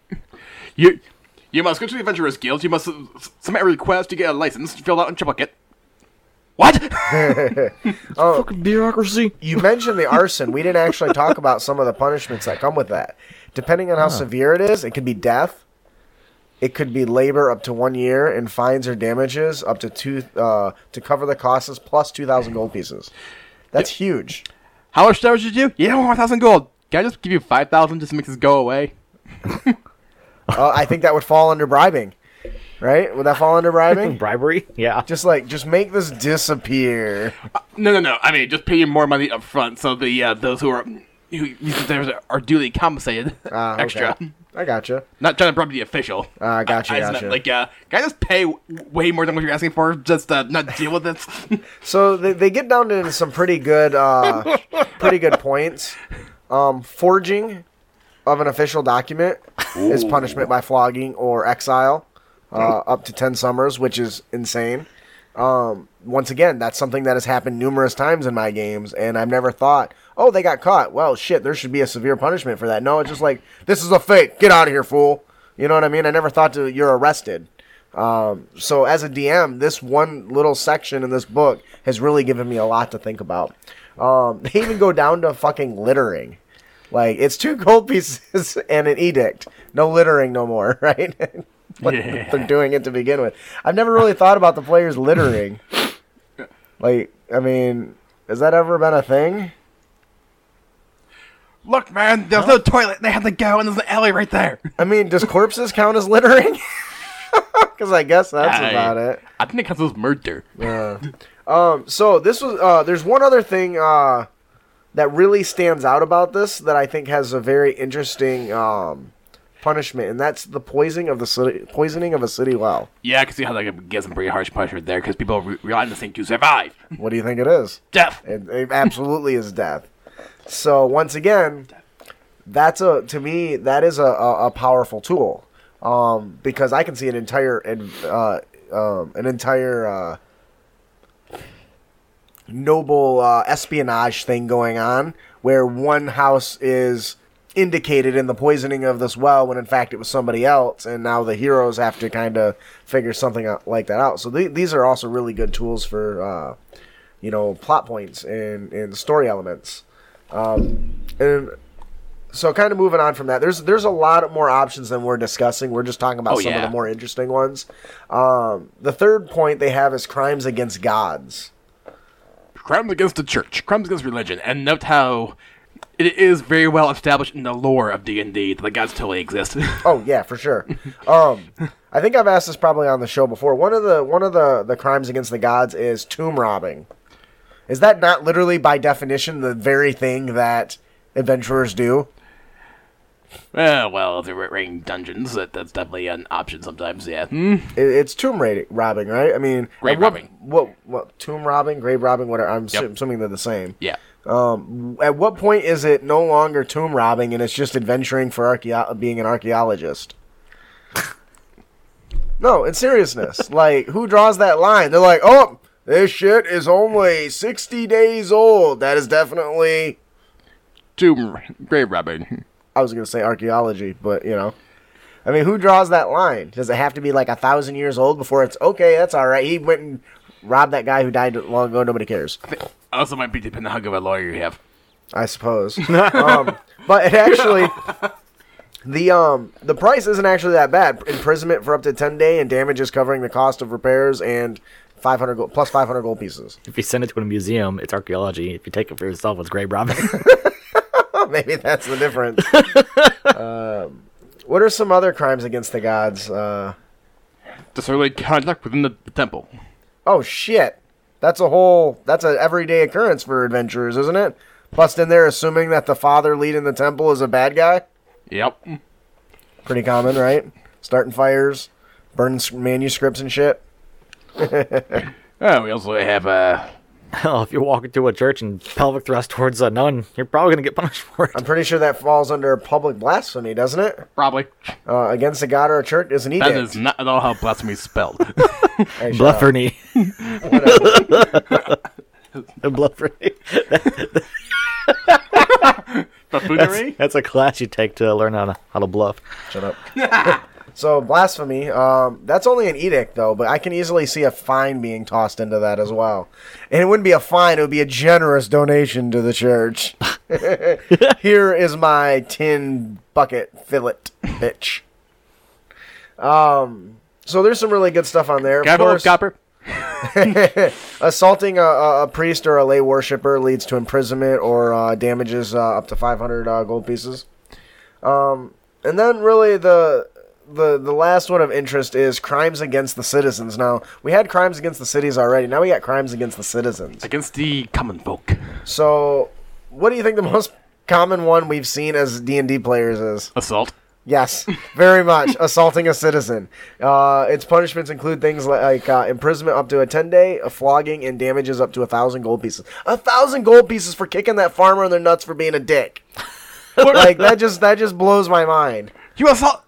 You you must go to the Adventurers Guild. You must submit a request to get a license filled out in triplicate. What? oh, Fucking bureaucracy. You mentioned the arson. We didn't actually talk about some of the punishments that come with that. Depending on how severe it is, it could be death. It could be labor up to one year and fines or damages up to two uh, to cover the costs plus two thousand gold pieces. That's huge. How much damage did you do? Yeah, one thousand gold. Can I just give you five thousand just to make this go away? Uh, I think that would fall under bribing, right? Would that fall under bribing? Bribery. Yeah. just like just make this disappear. No, no, no. I mean, just pay you more money up front so the uh, those who are who you consider are duly compensated Ah, okay. extra. I gotcha. Not trying to bribe the official. Ah, gotcha, I, I just meant, gotcha. like, uh, can I just pay w- way more than what you're asking for just to not deal with this? So they, they get down to some pretty good uh, pretty good points. Um, forging of an official document is punishment by flogging or exile, uh, up to ten summers, which is insane. Um, once again, that's something that has happened numerous times in my games, and I've never thought, oh, they got caught. Well, shit, there should be a severe punishment for that. No, it's just like this is a fake. Get out of here, fool. You know what I mean? I never thought to you're arrested. Um, so as a DM, this one little section in this book has really given me a lot to think about. Um, they even go down to fucking littering. Like it's two gold pieces and an edict. No littering no more, right? Yeah. They're doing it to begin with. I've never really thought about the players littering. Like, I mean, has that ever been a thing? Look, man, there's no toilet. They have to go, and there's an alley right there. I mean, does corpses count as littering? Because I guess that's I- about it. I think it counts as murder. Yeah. Um, so this was uh, there's one other thing uh, that really stands out about this that I think has a very interesting um, punishment, and that's the poisoning of the city, poisoning of a city well. Yeah, I can see how that could get some pretty harsh punishment there because people re- rely on this thing to survive. What do you think it is? Death. It, it absolutely is death. So once again, that's a to me that is a, a, a powerful tool um, because I can see an entire uh, um, an entire uh, noble uh, espionage thing going on, where one house is indicated in the poisoning of this well when in fact it was somebody else, and now the heroes have to kind of figure something out like that out. So th- these are also really good tools for uh, you know plot points and and story elements. Um, and so kind of moving on from that, there's there's a lot more options than we're discussing. We're just talking about Oh, some of the more interesting ones. Um, the third point they have is crimes against gods. Crimes against the church, crimes against religion, and note how it is very well established in the lore of D and D that the gods totally exist. Oh yeah, for sure. um, I think I've asked this probably on the show before. One of the one of the the crimes against the gods is tomb robbing. Is that not literally by definition the very thing that adventurers do? Well, well, if you're raiding dungeons, that, that's definitely an option sometimes. Yeah. Hmm? It, it's tomb raiding, robbing, right? I mean, Grave at what- robbing. What, what tomb robbing, grave robbing, whatever. I'm Yep. assu- assuming they're the same. Yeah. Um, at what point is it no longer tomb robbing and it's just adventuring for archeo- being an archaeologist? no, in seriousness, like who draws that line? They're like, oh, this shit is only sixty days old. That is definitely. Tomb grave robbing. I was gonna say archaeology, but you know. I mean, who draws that line? Does it have to be like a thousand years old before it's okay? That's all right. He went and robbed that guy who died long ago. Nobody cares. Also, might be depending on how good of a lawyer you have. I suppose. um, but it actually, the um, the price isn't actually that bad. Imprisonment for up to ten day and damages covering the cost of repairs and five hundred gold plus five hundred gold pieces. If you send it to a museum, it's archaeology. If you take it for yourself, it's grave robbing. Maybe that's the difference. um, what are some other crimes against the gods? Uh, Disorderly conduct within the, the temple. oh shit, that's a whole that's an everyday occurrence for adventurers, isn't it? Bust in there, assuming that the father leading the temple is a bad guy. Yep. Pretty common, right? Starting fires, burning manuscripts and shit. Oh, we also have uh, Hell, if you walk into a church and pelvic thrust towards a nun, you're probably gonna get punished for it. I'm pretty sure that falls under public blasphemy, doesn't it? probably. Uh, against a god or a church is an edict. That is not at all how blasphemy is spelled. Hey, shut up. Blufferny. Blufferny. Buffoonery? That's a class you take to learn how to how to bluff. Shut up. so blasphemy. Um, that's only an edict, though. But I can easily see a fine being tossed into that as well. And it wouldn't be a fine; it would be a generous donation to the church. Here is my tin bucket fillet, bitch. Um. So there's some really good stuff on there. Of course- copper. Assaulting a, a, a priest or a lay worshiper leads to imprisonment or uh, damages uh, up to 500 uh, gold pieces. Um, and then really the the the last one of interest is crimes against the citizens. Now we had crimes against the cities already. Now we got crimes against the citizens. Against the common folk. So, what do you think the most common one we've seen as D and D players is? Assault. Yes, very much. Assaulting a citizen. Uh, its punishments include things like uh, imprisonment up to a 10 day, a flogging, and damages up to a thousand gold pieces. A thousand gold pieces for kicking that farmer in the nuts for being a dick. like that just that just blows my mind. You assault.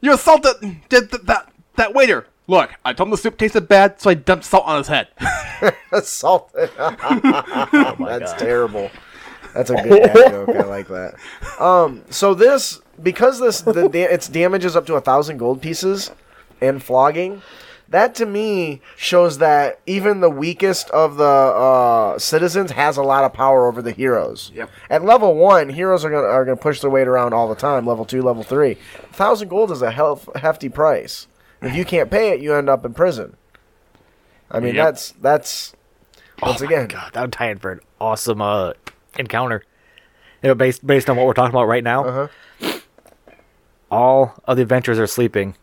You assaulted did th- that that waiter. Look, I told him the soup tasted bad, so I dumped salt on his head. Assault. That's terrible. That's a good dad joke. I like that. Um, so this because this the da- its damages up to a thousand gold pieces and flogging. That to me shows that even the weakest of the uh, citizens has a lot of power over the heroes. Yep. At level one, heroes are gonna are gonna push their weight around all the time. Level two, level three, thousand gold is a hef- hefty price. If you can't pay it, you end up in prison. I mean, Yep. that's that's once oh again. God, that would tie in for an awesome uh, encounter. You know, based based on what we're talking about right now, Uh-huh. all of the adventurers are sleeping,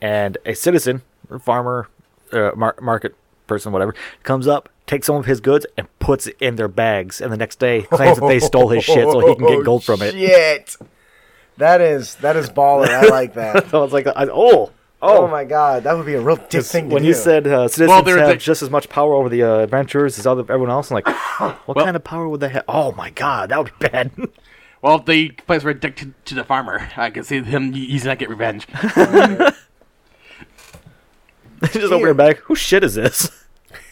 and a citizen, or farmer, uh, mar- market person, whatever, comes up, takes some of his goods, and puts it in their bags, and the next day claims that they stole his shit so he can get gold from it. Shit. That is that is baller. I like that. So it's like, I, oh, Oh oh, my god, that would be a real dick thing to when do. you said uh, citizens Well, have the- just as much power over the uh, adventurers as other everyone else, I'm like, what Well- kind of power would they have? Oh my god, that would be bad. well, if the place were addicted to the farmer, I can see him. He's not get revenge. just open your bag. Whose shit is this?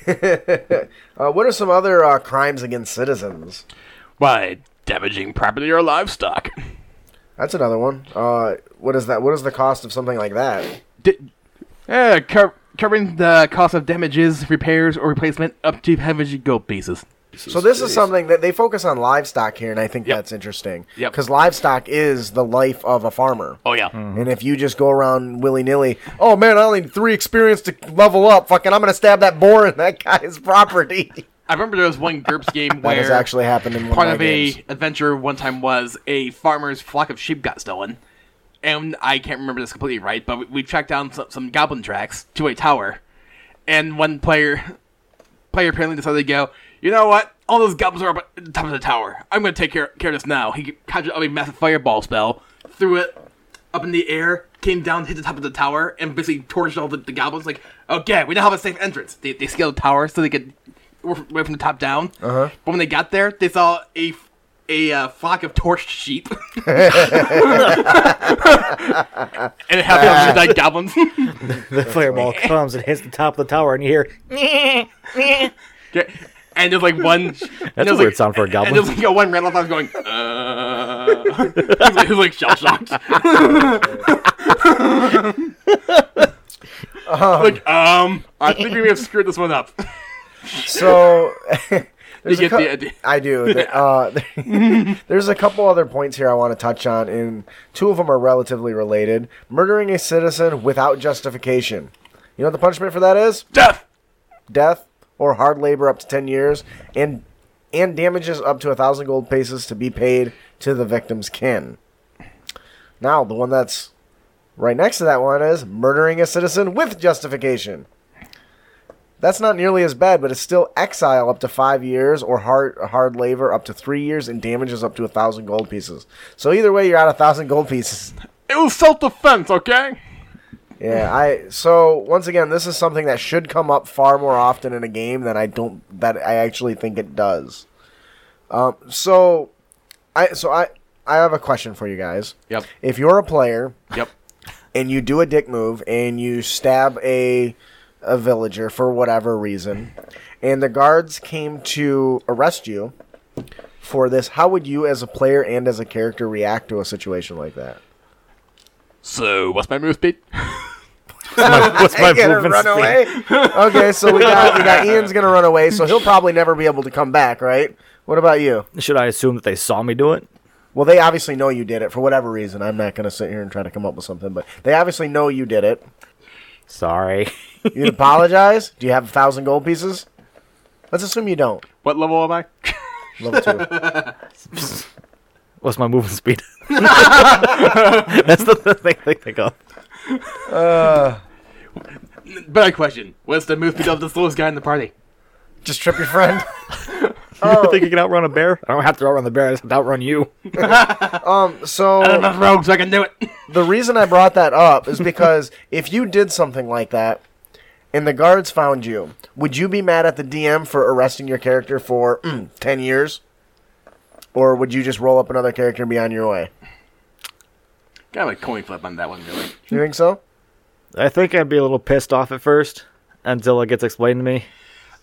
Uh, what are some other uh, crimes against citizens? By damaging property or livestock. That's another one. Uh, what is that? What is the cost of something like that? D- uh, co- covering the cost of damages, repairs, or replacement up to 500 gold pieces. So this is something that they focus on livestock here, and I think Yep. that's interesting. Yep. Because livestock is the life of a farmer. Oh, yeah. Mm-hmm. And if you just go around willy nilly, oh man, I only need three experience to level up. Fucking, I'm gonna stab that boar in that guy's property. I remember there was one GURPS game that where has actually happened in one part of of a games. adventure one time was a farmer's flock of sheep got stolen. And I can't remember this completely right, but we, we tracked down some, some goblin tracks to a tower. And one player player apparently decided to go, you know what? All those goblins are up at the top of the tower. I'm going to take care, care of this now. He conjured up a massive fireball spell, threw it up in the air, came down, hit the top of the tower, and basically torched all the, the goblins. Like, okay, we now have a safe entrance. They, they scaled the tower so they could work right from the top down. Uh-huh. But when they got there, they saw a a uh, flock of torched sheep, and it happened to like goblins. The fireball comes and hits the top of the tower, and you hear Yeah. And there's like one. That's a weird sound for a goblin. And there's like a one. I was going. Uh, he was like shell shocked. like um, I think we may have screwed this one up. So You there's a get cou- the idea. I do. Uh, there's a couple other points here I want to touch on, and two of them are relatively related. Murdering a citizen without justification. You know what the punishment for that is? Death. Death or hard labor up to ten years, and and damages up to a thousand gold pieces to be paid to the victim's kin. Now, the one that's right next to that one is murdering a citizen with justification. That's not nearly as bad, but it's still exile up to five years or hard hard labor up to three years and damages up to a thousand gold pieces. So either way, you're out a thousand gold pieces. It was self defense, okay? Yeah, I so once again, this is something that should come up far more often in a game than I don't that I actually think it does. Um, so I so I I have a question for you guys. Yep. If you're a player Yep. and you do a dick move and you stab a a villager for whatever reason, and the guards came to arrest you for this, how would you as a player and as a character react to a situation like that? So, what's my move speed? What's my I gonna movement run speed? away? okay, so we got we got Ian's gonna run away, so he'll probably never be able to come back, right? What about you? Should I assume that they saw me do it? Well, they obviously know you did it for whatever reason. I'm not gonna sit here and try to come up with something, but they obviously know you did it. Sorry. You apologize? Do you have a thousand gold pieces? Let's assume you don't. What level am I? Level two. What's my movement speed? That's the the thing they think of. Better question. What's the move speed of the slowest guy in the party? Just trip your friend. You think you can outrun a bear? I don't have to outrun the bear. I just have to outrun you. I'm So a rogue, so I can do it. the reason I brought that up is because if you did something like that and the guards found you, would you be mad at the DM for arresting your character for mm, 10 years? Or would you just roll up another character and be on your way? Kind of a coin flip on that one, really. You think so? I think I'd be a little pissed off at first until it gets explained to me.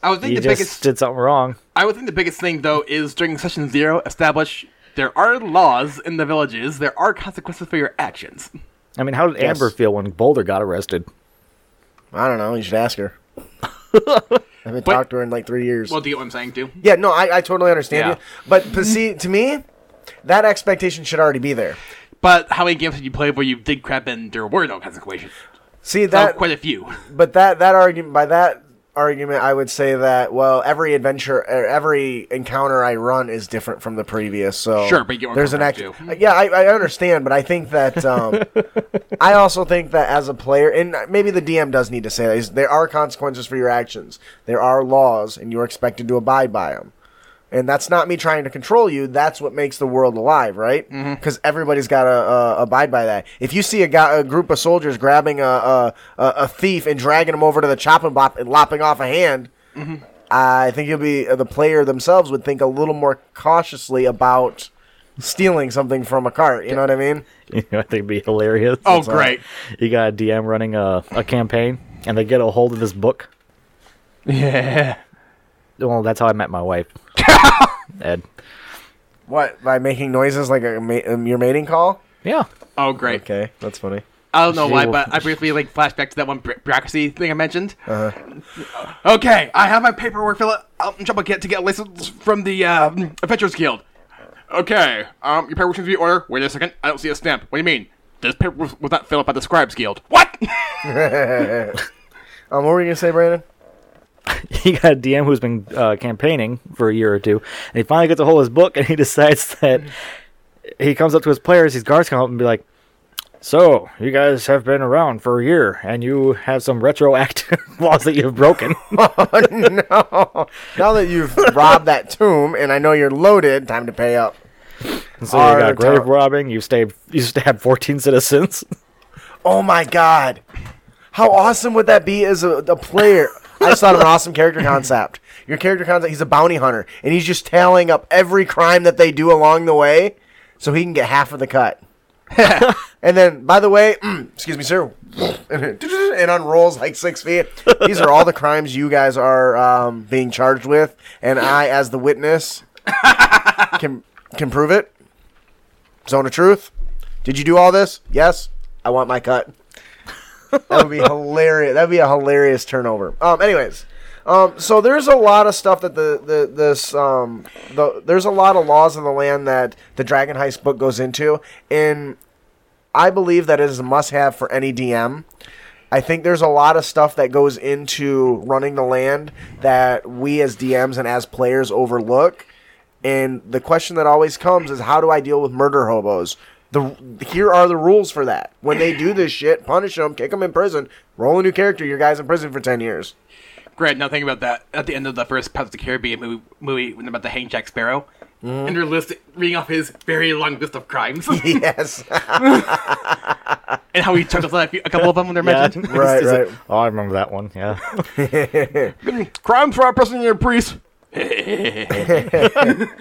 I would think You the just biggest. did something wrong. I would think the biggest thing though is during session zero, establish there are laws in the villages. There are consequences for your actions. I mean, how did Amber feel when Boulder got arrested? I don't know. You should ask her. I haven't But- talked to her in like three years. Well, do you get what I'm saying too? yeah, no, I, I totally understand Yeah. you. But, but see, to me, that expectation should already be there. But how many games did you play where you did crap and there were no consequences? See, That that quite a few. But that that argument by that argument, I would say that well, every adventure, er, every encounter I run is different from the previous. So Sure, but there's an come act. Yeah, I, I understand, but I think that um, I also think that as a player, and maybe the DM does need to say that is there are consequences for your actions. There are laws, and you're expected to abide by them. And that's not me trying to control you. That's what makes the world alive, right? Mm-hmm. Because everybody's got to uh, abide by that. If you see a, guy, a group of soldiers grabbing a, a, a a thief and dragging him over to the chopping block and lopping off a hand, Mm-hmm. I think you'll be uh, the player themselves would think a little more cautiously about stealing something from a cart. You know what I mean? You know, I think it'd be hilarious. Oh, It's, uh, great. You got a DM running a, a campaign, and they get a hold of this book. Yeah. Well, that's how I met my wife. Ed. What? By making noises like a ma- um, your mating call? Yeah. Oh, great. Okay, that's funny. I don't know why, She- but I briefly like flashback to that one bu- bureaucracy thing I mentioned. Uh-huh. Okay, I have my paperwork fill out. I'm trying to get to get a license from the uh, Adventurers Guild. Okay, um, your paperwork seems to be in order. Wait a second, I don't see a stamp. What do you mean? This paper was, was not filled out by the Scribes Guild. What? Um, what were you gonna say, Brandon? He got a DM who's been uh, campaigning for a year or two, and he finally gets a hold of his book, and he decides that he comes up to his players, his guards come up and be like, "So, you guys have been around for a year, and you have some retroactive laws that you've broken." Oh no! Now that you've robbed that tomb, and I know you're loaded, time to pay up. so you got grave robbing, you stabbed, you stabbed 14 citizens. Oh my god! How awesome would that be as a, a player? I just thought of an awesome character concept. Your character concept, he's a bounty hunter, and he's just tallying up every crime that they do along the way, so he can get half of the cut. and then, by the way, excuse me, sir, and unrolls like six feet. These are all the crimes you guys are um, being charged with, and I, as the witness, can can prove it. Zone of truth. Did you do all this? Yes. I want my cut. That would be hilarious. That'd be a hilarious turnover. Um. Anyways, um. So there's a lot of stuff that the the this um the there's a lot of laws of the land that the Dragon Heist book goes into, and I believe that it is a must-have for any DM. I think there's a lot of stuff that goes into running the land that we as DMs and as players overlook. And the question that always comes is how do I deal with murder hobos? The here are the rules for that. When they do this shit, punish them, kick them in prison, roll a new character. Your guy's in prison for ten years. Great. Now think about that. At the end of the first Pirates of the Caribbean movie, movie when about the hang Jack Sparrow, mm-hmm. and they're list reading off his very long list of crimes yes, and how he took us a few- a couple of them when they're mentioned. right, right. Oh, I remember that one. Yeah. crimes for imprisoning your priest.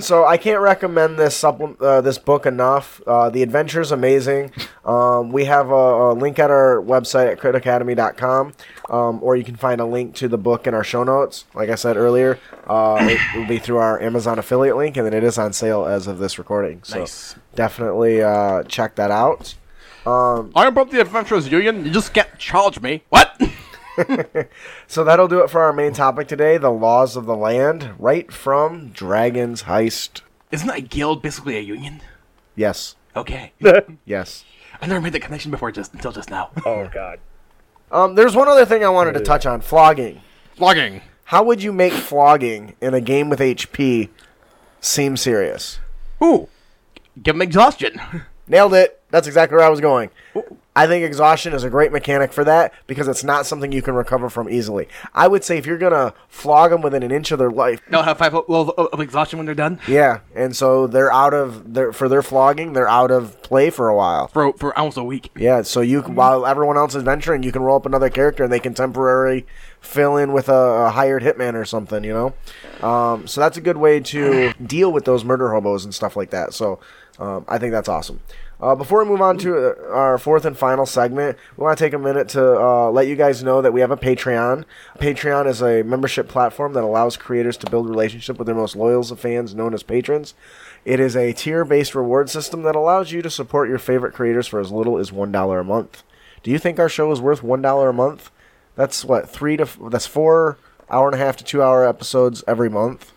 so I can't recommend this supplement, uh, this book enough. Uh, the is amazing. Um, we have a, a link at our website at critacademy.com, um, or you can find a link to the book in our show notes. Like I said earlier, uh, it will be through our Amazon affiliate link, and then it is on sale as of this recording. So Nice. definitely uh, check that out. I am from the Adventurers Union. You just can't charge me. What? So that'll do it for our main topic today: the laws of the land, right from Dragon's Heist. Isn't a guild basically a union? Yes, Okay. yes. I never made that connection before just until just now. oh God. Um, there's one other thing I wanted to touch on: flogging. Flogging. How would you make flogging in a game with HP seem serious? Ooh. Give them exhaustion. Nailed it. That's exactly where I was going. I think exhaustion is a great mechanic for that because it's not something you can recover from easily. I would say if you're gonna flog them within an inch of their life, They'll have five of of exhaustion when they're done. yeah, and so they're out of their for their flogging, they're out of play for a while. For, for almost a week. Yeah, so you can, while everyone else is venturing, you can roll up another character and they can temporarily fill in with a, a hired hitman or something, you know. Um, so that's a good way to deal with those murder hobos and stuff like that. So um, I think that's awesome. Uh, before we move on to uh, our fourth and final segment, we want to take a minute to uh, let you guys know that we have a Patreon. Patreon is a membership platform that allows creators to build relationship with their most loyal fans, known as patrons. It is a tier-based reward system that allows you to support your favorite creators for as little as one dollar a month. Do you think our show is worth one dollar a month? That's what three to that's four hour and a half to two hour episodes every month.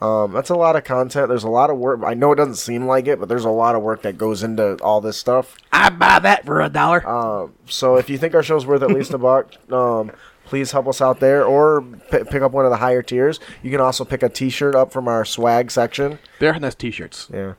Um, that's a lot of content. There's a lot of work. I know it doesn't seem like it, but there's a lot of work that goes into all this stuff. I buy that for a dollar. Um, so if you think our show's worth at least a buck, um, please help us out there, or p- pick up one of the higher tiers. You can also pick a T-shirt up from our swag section. They're nice t-shirts. Yeah.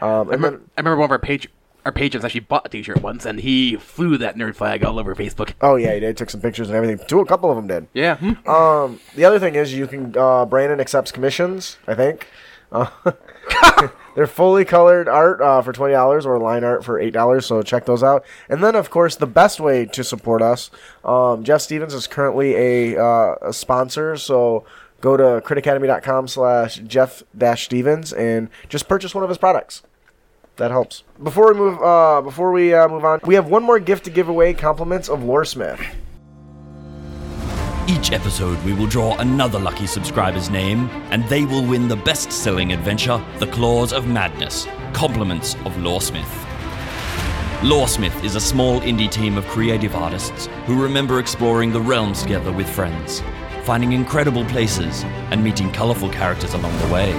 Um, I remember, then, I remember one of our page our patrons actually bought a t-shirt once, and he flew that nerd flag all over Facebook. oh yeah, he did. Took some pictures and everything. Two, a couple of them did. Yeah. Um, the other thing is you can uh, Brandon accepts commissions. I think uh, they're fully colored art uh, for twenty dollars or line art for eight dollars. So check those out. And then of course the best way to support us, um, Jeff Stevens is currently a, uh, a sponsor. So go to critacademy.com slash Jeff dash Stevens and just purchase one of his products. That helps. Before we move, uh, before we uh, move on, we have one more gift to give away. Compliments of Loresmith. Each episode, we will draw another lucky subscriber's name, and they will win the best selling adventure, The Claws of Madness Compliments of Loresmith. Loresmith is a small indie team of creative artists who remember exploring the realms together with friends, finding incredible places, and meeting colorful characters along the way.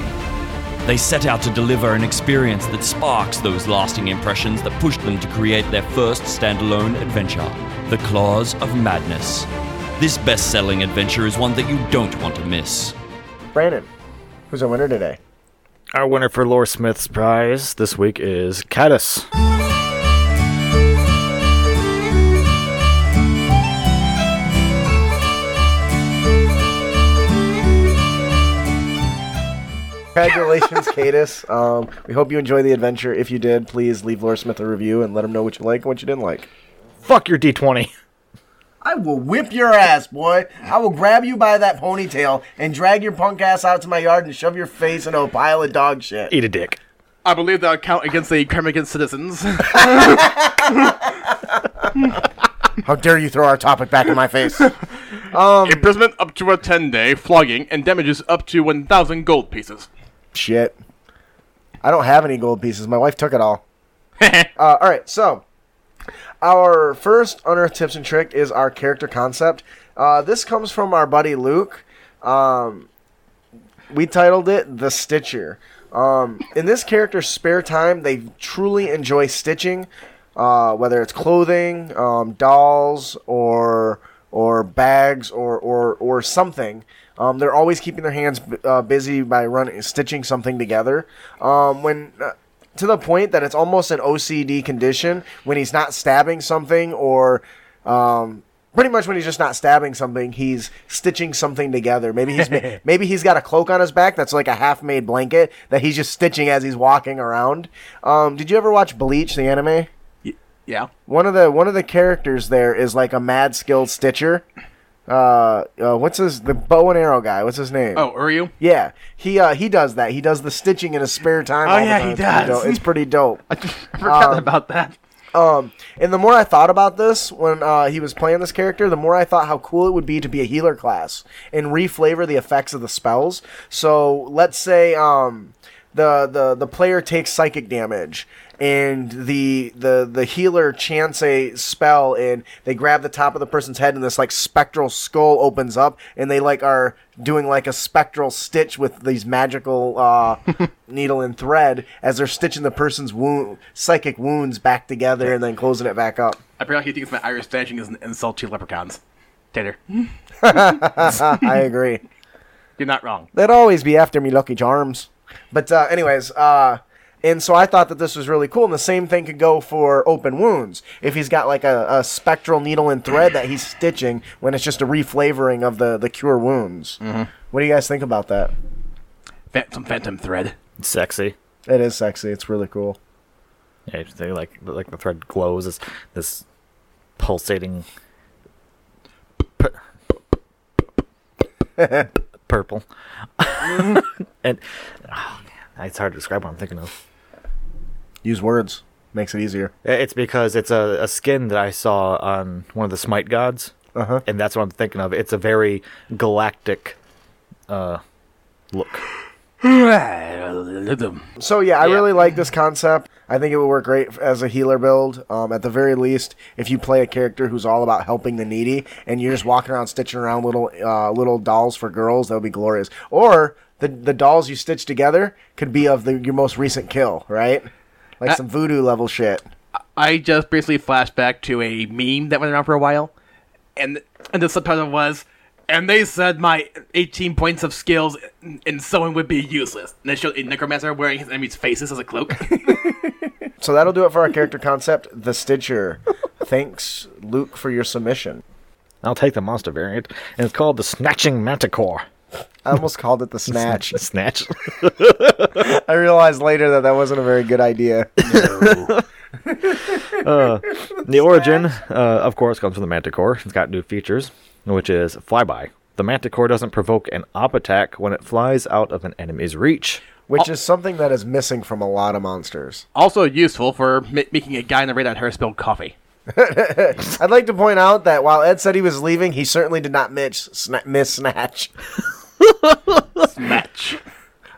They set out to deliver an experience that sparks those lasting impressions that pushed them to create their first standalone adventure, The Claws of Madness. This best selling adventure is one that you don't want to miss. Brandon, who's our winner today? Our winner for Loresmith's prize this week is Caddis. Congratulations, Cadis. Um, we hope you enjoy the adventure. If you did, please leave Loresmith a review and let him know what you like and what you didn't like. Fuck your D20. I will whip your ass, boy. I will grab you by that ponytail and drag your punk ass out to my yard and shove your face into a pile of dog shit. Eat a dick. I believe that would count against the crime against citizens. How dare you throw our topic back in my face? Imprisonment up to a 10 day, flogging, and damages up to 1,000 gold pieces. Shit. I don't have any gold pieces. My wife took it all. uh, all right, so our first unearthed tips and trick is our character concept. Uh, this comes from our buddy Luke. Um, we titled it the Stitcher. Um, in this character's spare time, they truly enjoy stitching, uh, whether it's clothing, um, dolls, or or bags, or or or something. Um, they're always keeping their hands uh, busy by running, stitching something together. Um, when uh, to the point that it's almost an OCD condition when he's not stabbing something or um, pretty much when he's just not stabbing something, he's stitching something together. Maybe he's maybe he's got a cloak on his back that's like a half-made blanket that he's just stitching as he's walking around. Um, did you ever watch Bleach, the anime? Yeah. One of the one of the characters there is like a mad skilled stitcher. Uh, uh, what's his the bow and arrow guy? What's his name? Oh, are you? Yeah, he uh, he does that. He does the stitching in his spare time. Oh, yeah, he It's pretty does. It's pretty dope. I forgot Um, about that. Um, and the more I thought about this when uh, he was playing this character, the more I thought how cool it would be to be a healer class and reflavor the effects of the spells. So let's say um, the the the player takes psychic damage. And the, the the healer chants a spell, and they grab the top of the person's head, and this like spectral skull opens up, and they like are doing like a spectral stitch with these magical uh, needle and thread as they're stitching the person's wound, psychic wounds back together and then closing it back up. I periodically think it's my Irish vanishing is an insult to leprechauns. Tater, I agree. you're not wrong. They'd always be after me, Lucky Charms. But uh, anyways, uh, and so I thought that this was really cool. And the same thing could go for open wounds. If he's got like a, a spectral needle and thread that he's stitching when it's just a reflavoring of the the cure wounds. Mm-hmm. What do you guys think about that? Phan- some phantom thread. It's sexy. It is sexy. It's really cool. Yeah, you think like like the thread glows as this pulsating purple. and oh, man, it's hard to describe what I'm thinking of. Use words makes it easier. It's because it's a, a skin that I saw on one of the Smite gods, Uh-huh. and that's what I'm thinking of. It's a very galactic uh, look. So yeah, I Yeah. really like this concept. I think it would work great as a healer build. Um, at the very least, if you play a character who's all about helping the needy, and you're just walking around stitching around little uh, little dolls for girls, that would be glorious. Or the the dolls you stitch together could be of the, your most recent kill, right? Like Uh, some voodoo level shit. I just basically flashed back to a meme that went around for a while, and and the subtitle was, "And they said my 18 points of skills in, in sewing would be useless." And they showed a necromancer wearing his enemy's faces as a cloak. So that'll do it for our character concept, the Stitcher. Thanks, Luke, for your submission. I'll take the monster variant, and it's called the Snatching Manticore. I almost called it the snatch. The Snatch. I realized later that that wasn't a very good idea. The origin, uh, of course, comes from the Manticore. It's got new features, which is flyby. The Manticore doesn't provoke an op attack when it flies out of an enemy's reach. which is something that is missing from a lot of monsters. also useful for ma- making a guy in the radar hair spill coffee. I'd like to point out that while Ed said he was leaving, he certainly did not miss, sna- miss Snatch. Match.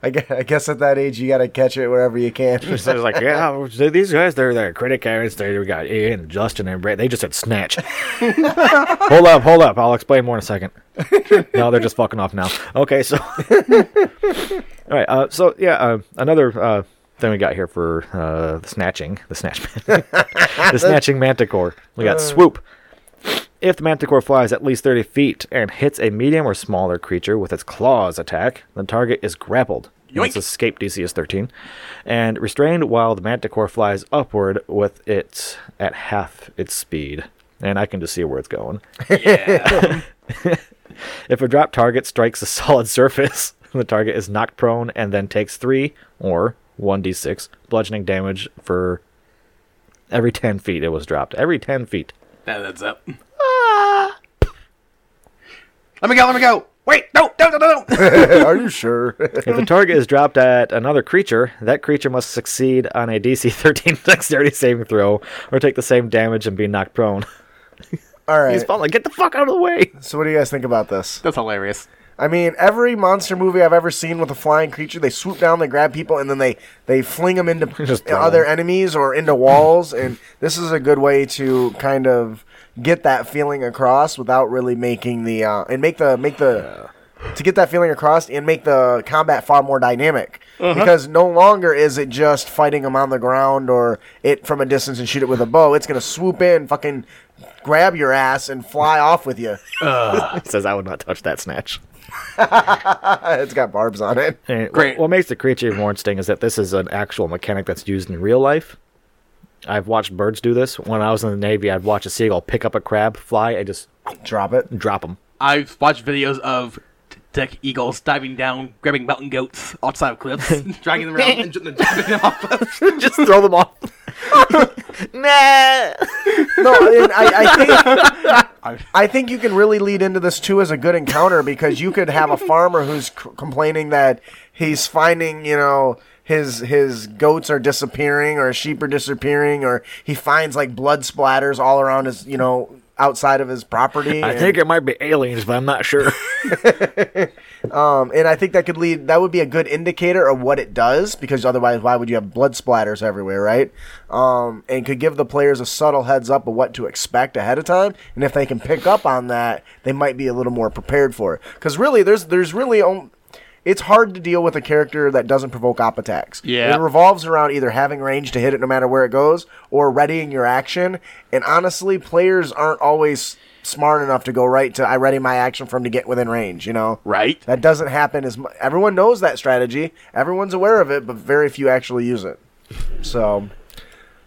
I guess, I guess at that age, you got to catch it wherever you can. So it's like, yeah, these guys, they're, they're critic carrots. They we got Ian, Justin, and Brett. They just said snatch. hold up, hold up. I'll explain more in a second. no, they're just fucking off now. Okay, so. All right, uh, so yeah, uh, another uh, thing we got here for uh, the snatching, the snatch, the snatching manticore. We got swoop. If the manticore flies at least 30 feet and hits a medium or smaller creature with its claws attack, the target is grappled. Yoink. escape DC is 13. And restrained while the manticore flies upward with it at half its speed. And I can just see where it's going. Yeah. If a drop target strikes a solid surface, the target is knocked prone and then takes 3 or 1d6 bludgeoning damage for every 10 feet it was dropped. Every 10 feet. that adds up. Let me go. Let me go. Wait. No. No. No. No. no. Are you sure? If the target is dropped at another creature, that creature must succeed on a DC 13 dexterity saving throw or take the same damage and be knocked prone. All right. He's falling. Get the fuck out of the way. So, what do you guys think about this? That's hilarious. I mean, every monster movie I've ever seen with a flying creature, they swoop down, they grab people, and then they they fling them into Just throw other 'em. enemies or into walls. And this is a good way to kind of get that feeling across without really making the uh, and make the make the to get that feeling across and make the combat far more dynamic. Because no longer is it just fighting them on the ground or it from a distance and shoot it with a bow. It's gonna swoop in, fucking grab your ass, and fly off with you. He says, I would not touch that snatch. it's got barbs on it. Great. What makes the creature even more interesting is that this is an actual mechanic that's used in real life. I've watched birds do this. When I was in the Navy, I'd watch a seagull pick up a crab, fly, and just Drop it. drop them. I've watched videos of t- deck eagles diving down, grabbing mountain goats outside of cliffs, dragging them around, and j- then them off. just throw them off. nah. No, and I, I think I think you can really lead into this too as a good encounter because you could have a farmer who's c- complaining that he's finding, you know, his his goats are disappearing or his sheep are disappearing or he finds like blood splatters all around his, you know, outside of his property. I and- think it might be aliens, but I'm not sure. Um, and I think that could lead. That would be a good indicator of what it does, because otherwise, why would you have blood splatters everywhere, right? Um, and could give the players a subtle heads up of what to expect ahead of time. And if they can pick up on that, they might be a little more prepared for it. Because really, there's there's really it's hard to deal with a character that doesn't provoke op attacks. Yeah. It revolves around either having range to hit it no matter where it goes, or readying your action. And honestly, players aren't always smart enough to go right to I ready my action from to get within range. You know. right? That doesn't happen as much. Everyone knows that strategy. Everyone's aware of it, but very few actually use it. So,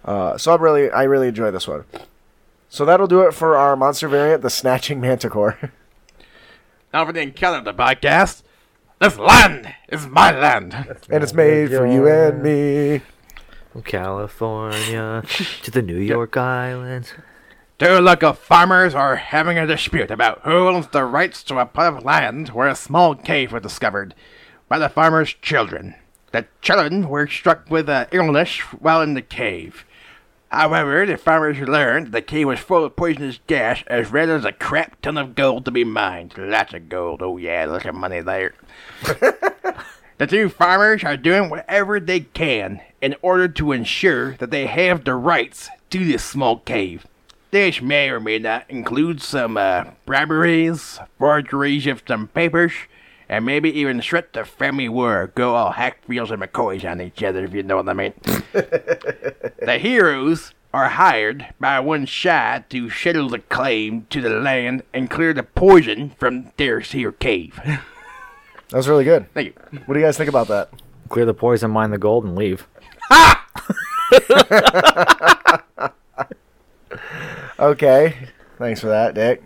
uh, so I really, I really enjoy this one. So that'll do it for our monster variant, the Snatching Manticore. Now for the encounter of the podcast. This land is my land. and it's made for you and me. From California to the New York Islands. Two local farmers are having a dispute about who owns the rights to a plot of land where a small cave was discovered by the farmer's children. The children were struck with an illness while in the cave. However, the farmers learned the cave was full of poisonous gas as well as a crap ton of gold to be mined. Lots of gold. Oh yeah, lots of money there. The two farmers are doing whatever they can in order to ensure that they have the rights to this small cave. This may or may not include some uh, briberies, forgeries of some papers, and maybe even threat the family war. Go all Hatfields and McCoys on each other, if you know what I mean. the heroes are hired by one shot to settle the claim to the land and clear the poison from their here cave. That was really good. Thank you. What do you guys think about that? Clear the poison, mine the gold, and leave. Okay, thanks for that, Dick.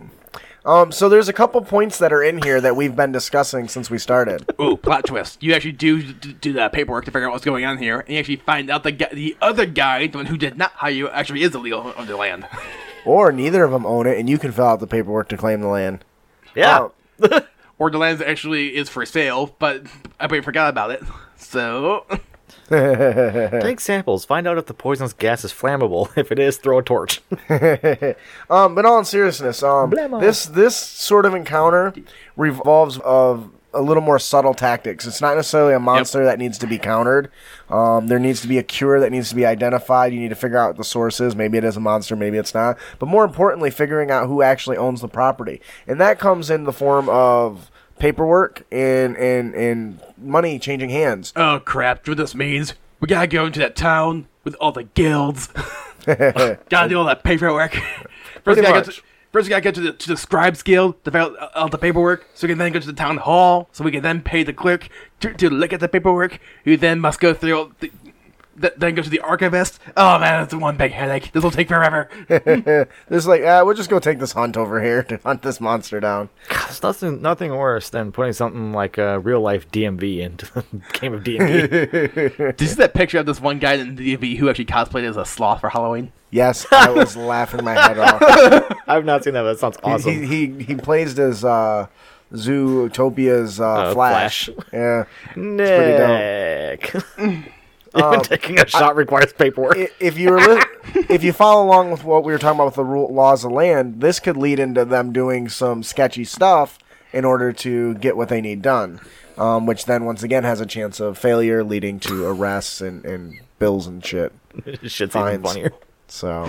Um, so there's a couple points that are in here that we've been discussing since we started. Ooh, plot twist. You actually do do, do the paperwork to figure out what's going on here, and you actually find out the guy, the other guy, the one who did not hire you, actually is the legal of the land. Or neither of them own it, and you can fill out the paperwork to claim the land. Yeah. Uh, Or the land actually is for sale, but everybody forgot about it. So, Take samples. Find out if the poisonous gas is flammable. If it is, throw a torch. Um, but all in seriousness, um, Blammo. this this sort of encounter revolves of a little more subtle tactics. It's not necessarily a monster that needs to be countered. Um, there needs to be a cure that needs to be identified. You need to figure out what the source is. Maybe it is a monster, maybe it's not. But more importantly, figuring out who actually owns the property, and that comes in the form of paperwork and and and money changing hands. Oh crap! Do you know what this means? We gotta go into that town with all the guilds. gotta do all that paperwork. First, we gotta, get to, first we gotta get to the to the scribes guild to fill out all the paperwork, so we can then go to the town hall, so we can then pay the clerk to, to look at the paperwork. Who then must go through all the. Th- Then go to the archivist. Oh man, that's one big headache. This will take forever. this is like, uh, we'll just go take this hunt over here to hunt this monster down. There's nothing, nothing worse than putting something like a real life DMV into the game of D&D. Did you see that picture of this one guy in the DMV who actually cosplayed as a sloth for Halloween? Yes, I was laughing my head off. I've not seen that. But that sounds awesome. He, he he plays as uh, Zootopia's uh, Uh, Flash. Flash. Yeah. Nick. Even taking a shot requires paperwork. If you were li- if you follow along with what we were talking about with the rule, laws of land, this could lead into them doing some sketchy stuff in order to get what they need done. Um, which then once again has a chance of failure, leading to arrests and, and bills and shit. Shit's Fines. even funnier. So,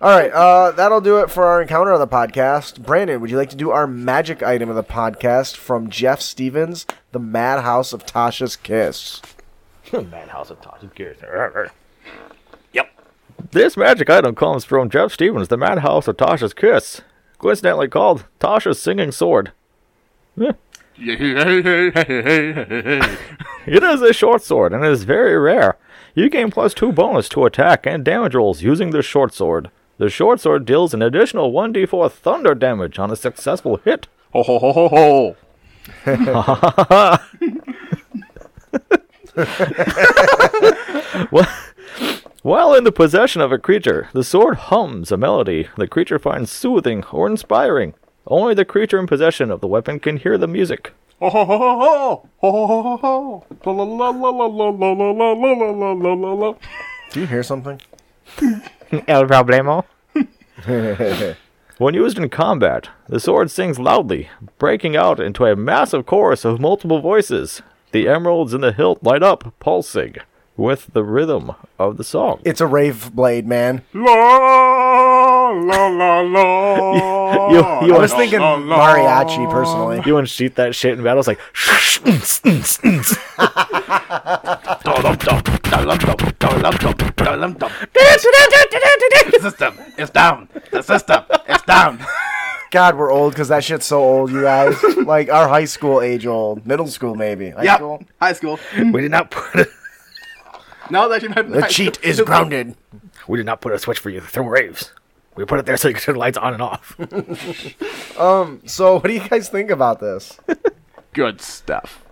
all right, uh, that'll do it for our encounter of the podcast. Brandon, would you like to do our magic item of the podcast from Jeff Stevens, The Madhouse of Tasha's Kiss? Madhouse of Tasha's Kiss. Yep. This magic item comes from Jeff Stevens, the Madhouse of Tasha's Kiss, coincidentally called Tasha's Singing Sword. It is a short sword and it is very rare. You gain plus 2 bonus to attack and damage rolls using the short sword. The short sword deals an additional 1d4 thunder damage on a successful hit. Ho ho ho ho ho. while in the possession of a creature, the sword hums a melody the creature finds soothing or inspiring. Only the creature in possession of the weapon can hear the music. Do you hear something? El problema. when used in combat, the sword sings loudly, breaking out into a massive chorus of multiple voices. The emeralds in the hilt light up, pulsing with the rhythm of the song. It's a rave blade, man. La la la la. You- you I was want- thinking mariachi, personally. You unsheath that shit in battle, it's like. The system is down. The system is down. God, we're old because that shit's so old, you guys. like our high school age old, middle school maybe. High Yep. school. High school. we did not put a, No, that's actually my The cheat is grounded. we did not put a switch for you to throw raves. We put it there so you could turn the lights on and off. Um. So, what do you guys think about this? Good stuff.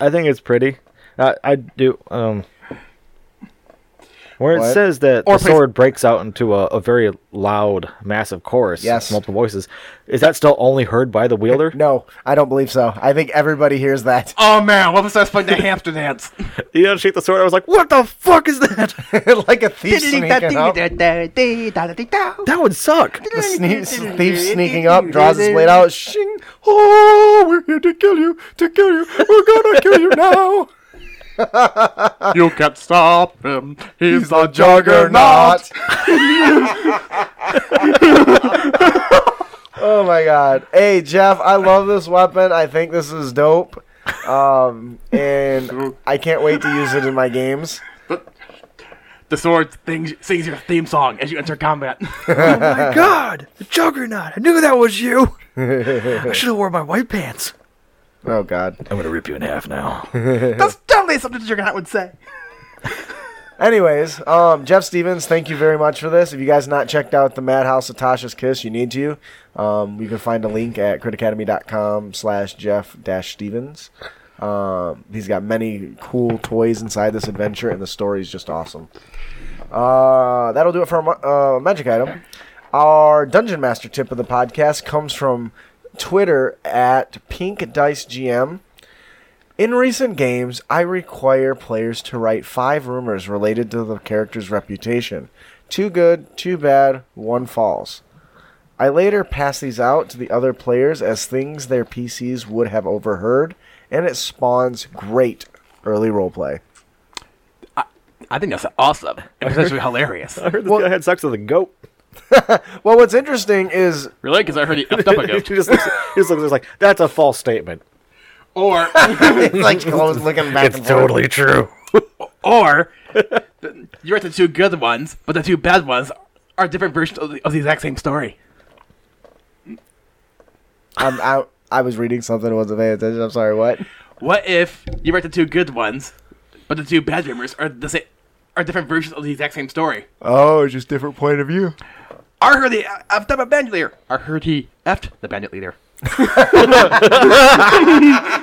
I think it's pretty. Uh, I do. Um, where it says that Or the please- sword breaks out into a, a very loud, massive chorus, Yes. multiple voices, is that still only heard by the wielder? No, I don't believe so. I think everybody hears that. Oh man, what was I playing the hamster dance? You unsheath the sword. I was like, "What the fuck is that? like a thief sneaking up. that would suck." The sne- thief sneaking up, draws his blade out. Shing! Oh, we're here to kill you, to kill you. We're gonna kill you now. You can't stop him. He's, He's the juggernaut. oh my god. Hey Jeff, I love this weapon. I think this is dope. Um, and I can't wait to use it in my games. The sword thing sings your theme song as you enter combat. Oh my God, the Juggernaut! I knew that was you. I should have worn my white pants. Oh god. I'm gonna rip you in half now. That's something the juggernaut would say. Anyways, um, Jeff Stevens, thank you very much for this. If you guys not checked out the Madhouse of Tasha's Kiss, you need to. Um, you can find a link at critacademy.com slash Jeff dash Stevens. Um, he's got many cool toys inside this adventure, and the story is just awesome. Uh, that'll do it for our uh, magic item. Our Dungeon Master tip of the podcast comes from Twitter at Pink Dice GM. In recent games, I require players to write five rumors related to the character's reputation. Two good, two bad, one false. I later pass these out to the other players as things their PCs would have overheard, and it spawns great early roleplay. I think that's awesome. It's actually hilarious. I heard this Well- guy had sex with a goat. Well, what's interesting is Really? Because I heard he effed up a he goat. just looks, he just looks like that's a false statement. Or, like always looking back and forth. true. or you write the two good ones, but the two bad ones are different versions of the, of the exact same story. I'm out. I was reading something. I wasn't paying attention. I'm sorry. What? What if you write the two good ones, but the two bad rumors are the same, are different versions of the exact same story? Oh, just different point of view. I heard he effed up a bandit leader. I heard he effed the bandit leader.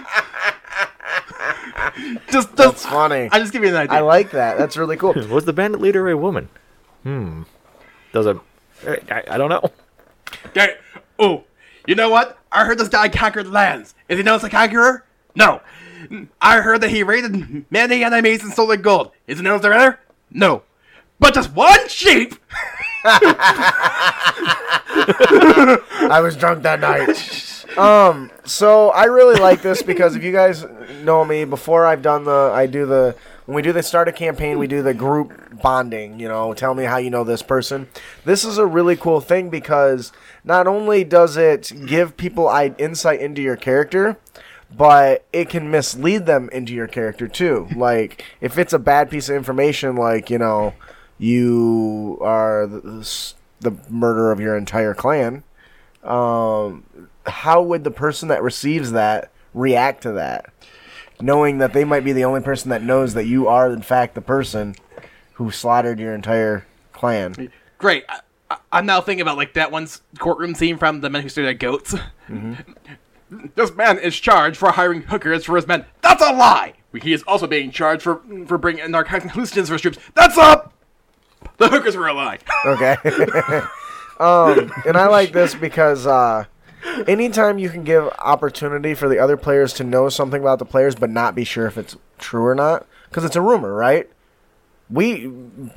just, That's funny. I just give you an idea. I like that. That's really cool. Was the bandit leader a woman? Hmm. Does a I, I don't know. Okay. Oh, you know what? I heard this guy conquered lands. Is he known as a conqueror? No. I heard that he raided many enemies and stole their gold. Is he known as a runner? No. But just one sheep. I was drunk that night. Um, so I really like this because if you guys know me, before I've done the, I do the, when we do the start a campaign, we do the group bonding. You know, tell me how you know this person. This is a really cool thing because not only does it give people insight into your character, but it can mislead them into your character too. Like if it's a bad piece of information, like you know, you are the, the murder of your entire clan um, how would the person that receives that react to that? Knowing that they might be the only person that knows that you are, in fact, the person who slaughtered your entire clan. Great. I, I'm now thinking about like that one's courtroom scene from The Men Who Stared at Goats. this man is charged for hiring hookers for his men. That's a lie. He is also being charged for for bringing narcotics and hallucinogens for his troops. That's up. The hookers were a lie. Okay. um, and I like this because uh, anytime you can give opportunity for the other players to know something about the players, but not be sure if it's true or not, because it's a rumor, right? We,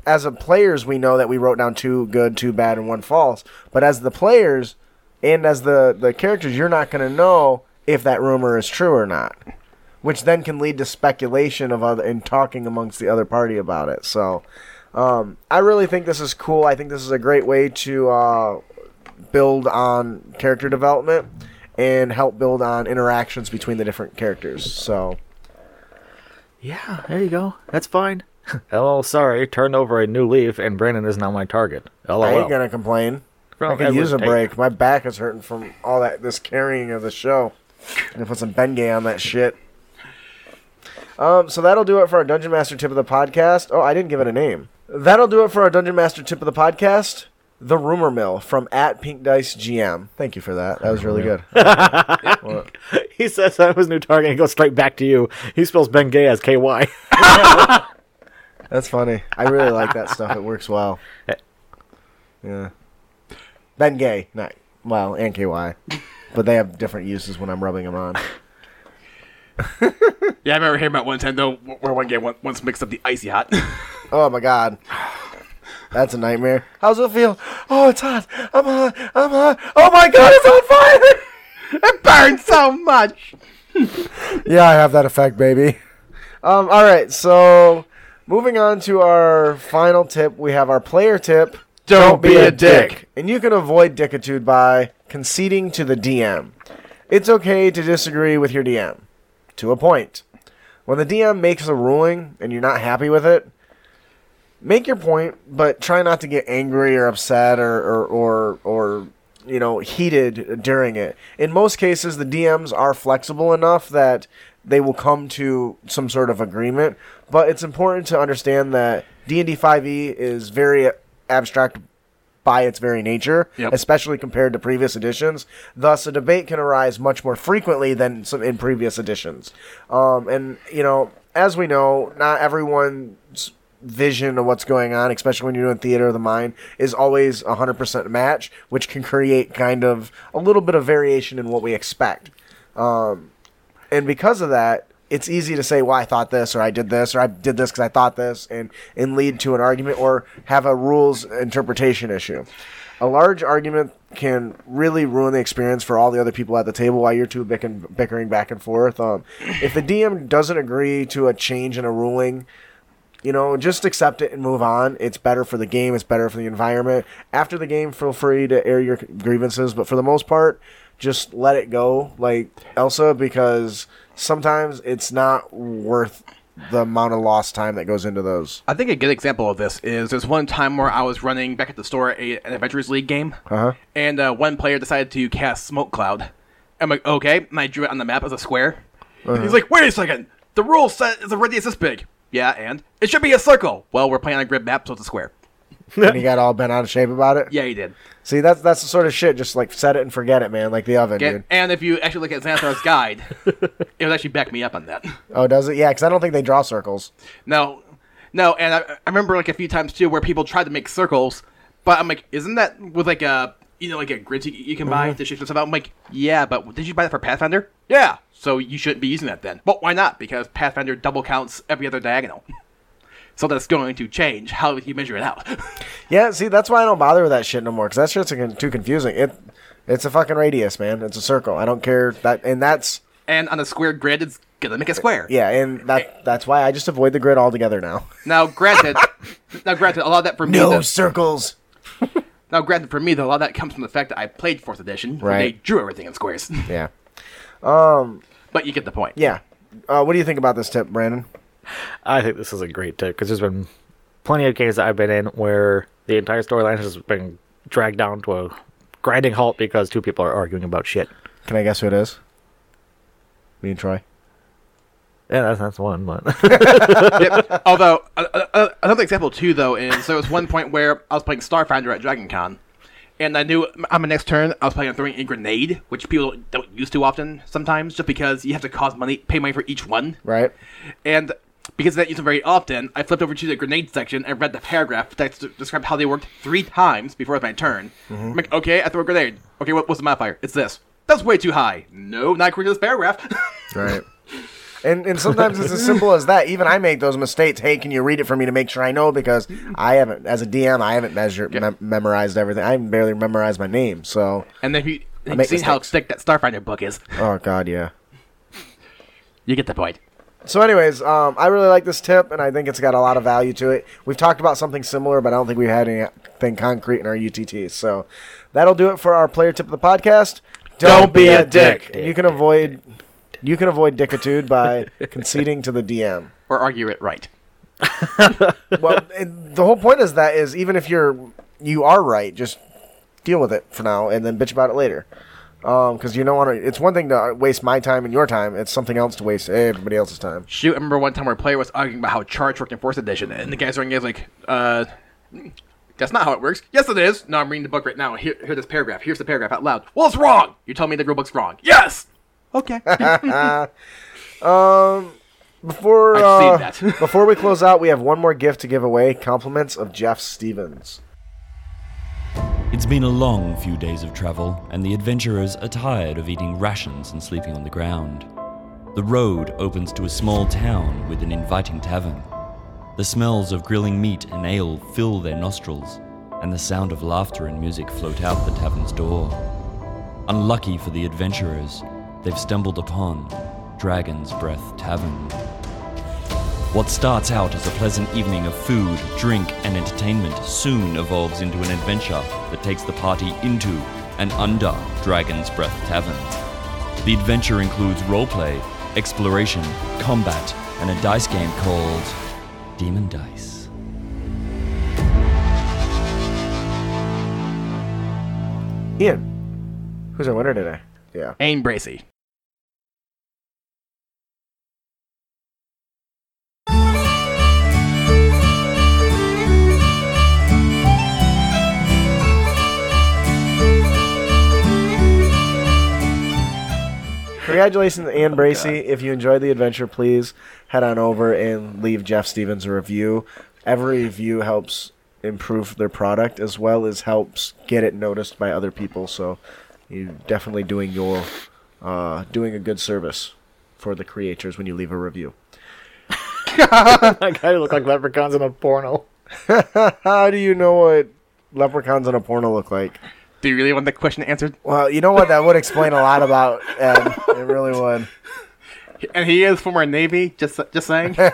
as a players, we know that we wrote down two good, two bad, and one false. But as the players and as the the characters, you're not going to know if that rumor is true or not, which then can lead to speculation of other and talking amongst the other party about it. So. Um, I really think this is cool. I think this is a great way to uh, build on character development and help build on interactions between the different characters. So, Yeah, there you go. That's fine. Oh, sorry. Turned over a new leaf, and Brandon is now my target. LOL. I ain't gonna complain. From I could use a every- break. My back is hurting from all that this carrying of the show. And put some Bengay on that shit. Um, so that'll do it for our Dungeon Master tip of the podcast. Oh, I didn't give it a name. That'll do it for our Dungeon Master tip of the podcast. The Rumor Mill from at Pink Dice GM. Thank you for that. That was really good. He says that was new target and he goes straight back to you. He spells Bengay as KY. That's funny. I really like that stuff. It works well. Yeah. Bengay, not well, and KY, but they have different uses when I'm rubbing them on. Yeah, I remember hearing about one time though, where one game once mixed up the icy hot. Oh my god, that's a nightmare. How's it feel? Oh, it's hot. I'm hot. I'm hot. Oh my god, it's on fire! it burns so much. yeah, I have that effect, baby. Um, all right, so moving on to our final tip, we have our player tip. Don't be a dick. And you can avoid dickitude by conceding to the DM. It's okay to disagree with your DM, to a point. When the DM makes a ruling and you're not happy with it, make your point, but try not to get angry or upset or or or, or you know heated during it. In most cases, the DMs are flexible enough that they will come to some sort of agreement. But it's important to understand that D and D five E is very abstract by its very nature, Yep. especially compared to previous editions. Thus, a debate can arise much more frequently than some in previous editions. Um, and you know, as we know, not everyone's vision of what's going on, especially when you're doing theater of the mind, is always a hundred percent match, which can create kind of a little bit of variation in what we expect. Um, and because of that, it's easy to say, "Well, I thought this," or "I did this," or "I did this because I thought this," and and lead to an argument or have a rules interpretation issue. A large argument can really ruin the experience for all the other people at the table while you're two bickering, bickering back and forth. Um, if the DM doesn't agree to a change in a ruling, you know, just accept it and move on. It's better for the game. It's better for the environment. After the game, feel free to air your grievances, but for the most part, just let it go, like Elsa, because sometimes it's not worth the amount of lost time that goes into those. I think a good example of this is there's one time where I was running back at the store a, an Adventures League game, Uh-huh. and uh, one player decided to cast Smoke Cloud. I'm like, okay, and I drew it on the map as a square. And He's like, wait a second, the rule set is a radius this big. Yeah, and it should be a circle. Well, we're playing on a grid map, so it's a square. and he got all bent out of shape about it. Yeah, he did. See, that's that's the sort of shit. Just like set it and forget it, man. Like the oven, Okay, dude. and if you actually look at Xanathar's guide, it would actually back me up on that. Oh, does it? Yeah, because I don't think they draw circles. No, no, and I, I remember like a few times too where people tried to make circles, but I'm like, isn't that with like a you know like a grid you, you can buy mm-hmm. to shape stuff out? I'm like, yeah, but did you buy that for Pathfinder? Yeah, so you shouldn't be using that then. But why not? Because Pathfinder double counts every other diagonal, so that's going to change how you measure it out. Yeah, see, that's why I don't bother with that shit no more. Because that's just con- too confusing. It, it's a fucking radius, man. It's a circle. I don't care that, and that's and on a square grid, it's gonna make a square. yeah, and that that's why I just avoid the grid altogether now. Now, granted, now granted, a lot of that for me. No circles. now, granted, for me, though, a lot of that comes from the fact that I played Fourth Edition, where they drew everything in squares. Yeah, but you get the point. yeah. Uh, what do you think about this tip, Brandon? I think this is a great tip because there's been plenty of cases I've been in where the entire storyline has been dragged down to a grinding halt because two people are arguing about shit. Can I guess who it is? Me and Troy. Yeah, that's, that's one, but Yep. Although uh, uh, uh, another example too, though, is there was one point where I was playing Starfinder at Dragon Con, and I knew on my next turn I was planning on throwing a grenade, which people don't use too often sometimes, just because you have to cost money, pay money for each one, Right. and because I don't use them very often, I flipped over to the grenade section and read the paragraph that described how they worked three times before my turn. Mm-hmm. I'm like, okay, I throw a grenade. Okay, what, what's the modifier? It's this. That's way too high. No, not according to this paragraph. Right. And and sometimes it's as simple as that. Even I make those mistakes. Hey, can you read it for me to make sure I know? Because I haven't, as a DM, I haven't measured, mem- memorized everything. I barely memorized my name. So, and then you, you see how thick that Starfinder book is, oh god, yeah. you get the point. So, anyways, um, I really like this tip, and I think it's got a lot of value to it. We've talked about something similar, but I don't think we had anything concrete in our UTTs. So, that'll do it for our player tip of the podcast. Don't be a dick. And you can avoid you can avoid dickitude by conceding to the DM. Or argue it right. Well, and the whole point is that is even if you're you are right, just deal with it for now, and then bitch about it later. Because you don't want to. It's one thing to waste my time and your time. It's something else to waste everybody else's time. Shoot, I remember one time where a player was arguing about how charge worked in Fourth Edition, and the guys are like, uh, that's not how it works. Yes, it is. No, I'm reading the book right now. Here, hear this paragraph. Here's the paragraph out loud. Well, it's wrong. You tell me the rule book's wrong. Yes. Okay. Before I've uh, seen that. before we close out, we have one more gift to give away. Compliments of Jeff Stevens. It's been a long few days of travel, and the adventurers are tired of eating rations and sleeping on the ground. The road opens to a small town with an inviting tavern. The smells of grilling meat and ale fill their nostrils, and the sound of laughter and music float out the tavern's door. Unlucky for the adventurers, they've stumbled upon Dragon's Breath Tavern. What starts out as a pleasant evening of food, drink, and entertainment soon evolves into an adventure that takes the party into and under Dragon's Breath Tavern. The adventure includes roleplay, exploration, combat, and a dice game called Demon Dice. Ian, who's our winner today? Yeah. Aim Bracy. Congratulations, Ann Bracy. If you enjoyed the adventure, please head on over and leave Jeff Stevens a review. Every review helps improve their product as well as helps get it noticed by other people. So you're definitely doing your uh, doing a good service for the creators when you leave a review. I That guy look like leprechauns in a porno. How do you know what leprechauns in a porno look like? Do you really want the question answered? Well, you know what? That would explain a lot about Ed. It really would. And he is former Navy. Just just saying.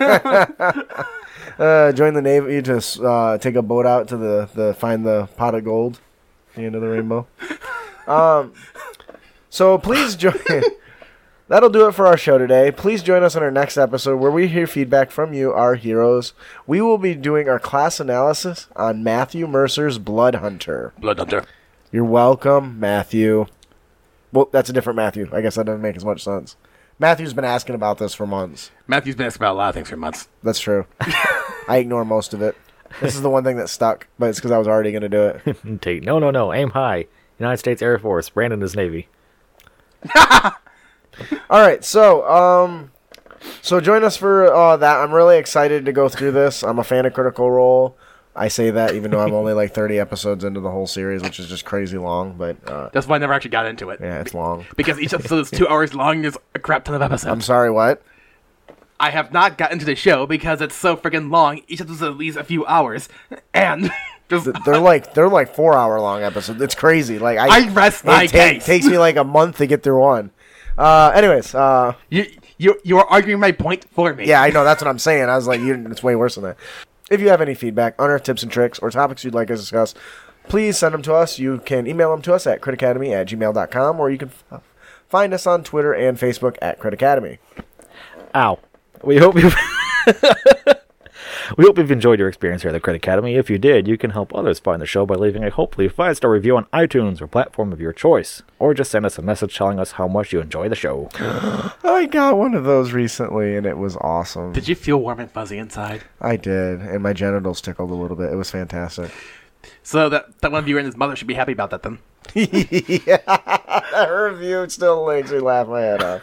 Uh, join the Navy to uh, take a boat out to the, the find the pot of gold, the end of the rainbow. Um, so please join. That'll do it for our show today. Please join us on our next episode where we hear feedback from you, our heroes. We will be doing our class analysis on Matthew Mercer's Blood Hunter. Blood Hunter. You're welcome, Matthew. Well, that's a different Matthew. I guess that doesn't make as much sense. Matthew's been asking about this for months. Matthew's been asking about a lot of things for months. That's true. I ignore most of it. This is the one thing that stuck, but it's because I was already going to do it. Tate, no, no, no. Aim high. United States Air Force. Brandon is Navy. All right, so um, so join us for uh, that. I'm really excited to go through this. I'm a fan of Critical Role. I say that even though I'm only like 30 episodes into the whole series, which is just crazy long. But uh, That's why I never actually got into it. yeah, it's long. Because each episode is two hours long. There's a crap ton of episodes. I'm sorry. What? I have not gotten to the show because it's so freaking long. Each episode is at least a few hours, and just They're like they're like four hour long episodes. It's crazy. Like I, I rest my it ta- case. takes me like a month to get through one. Uh, anyways, uh, you you you are arguing my point for me. Yeah, I know. That's what I'm saying. I was like, you, it's way worse than that. If you have any feedback, on our tips and tricks, or topics you'd like us to discuss, please send them to us. You can email them to us at critacademy at gmail.com, or you can f- find us on Twitter and Facebook at Crit Academy. Ow. We hope you. we hope you've enjoyed your experience here at the Crit Academy. If you did, you can help others find the show by leaving a hopefully five star review on iTunes or platform of your choice, or just send us a message telling us how much you enjoy the show. I got one of those recently, and it was awesome. Did you feel warm and fuzzy inside? I did, and my genitals tickled a little bit. It was fantastic. So that that one viewer and his mother should be happy about that then. yeah, that review still makes me laugh my head off.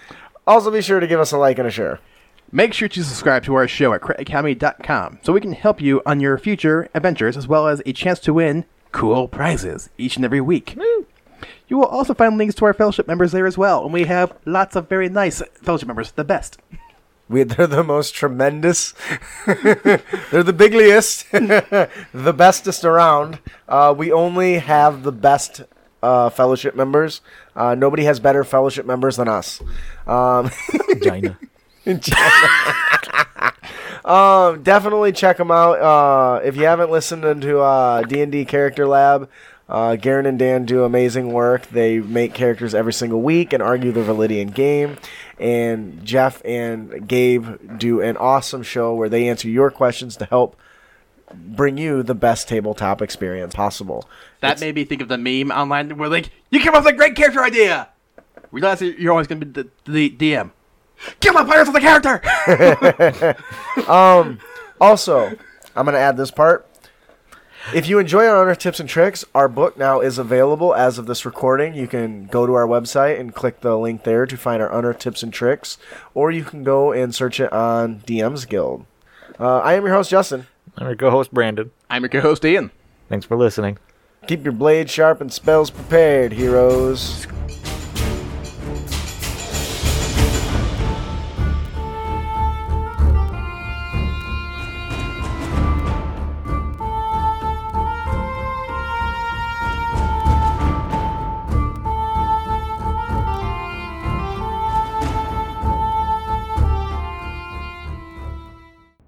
also, be sure to give us a like and a share. Make sure to subscribe to our show at critacademy.com so we can help you on your future adventures as well as a chance to win cool prizes each and every week. You will also find links to our fellowship members there as well, and we have lots of very nice fellowship members, the best. We, they're the most tremendous. they're the bigliest, the bestest around. Uh, we only have the best uh, fellowship members. Uh, nobody has better fellowship members than us. Um, Gina. um, definitely check them out. Uh, if you haven't listened to uh, D&D Character Lab, uh, Garen and Dan do amazing work. They make characters every single week and argue the Validian game. And Jeff and Gabe do an awesome show where they answer your questions to help bring you the best tabletop experience possible. That made me think of the meme online where like, you came up with a great character idea. Realize that you're always going to be the, the DM. Kill my players with the character. Also, I'm going to add this part. If you enjoy our honor tips and tricks, our book now is available as of this recording. You can go to our website and click the link there to find our honor tips and tricks, or you can go and search it on DM's Guild. Uh, I am your host, Justin. I'm your co-host Brandon. I'm your co-host Ian. Thanks for listening. Keep your blade sharp and spells prepared, heroes.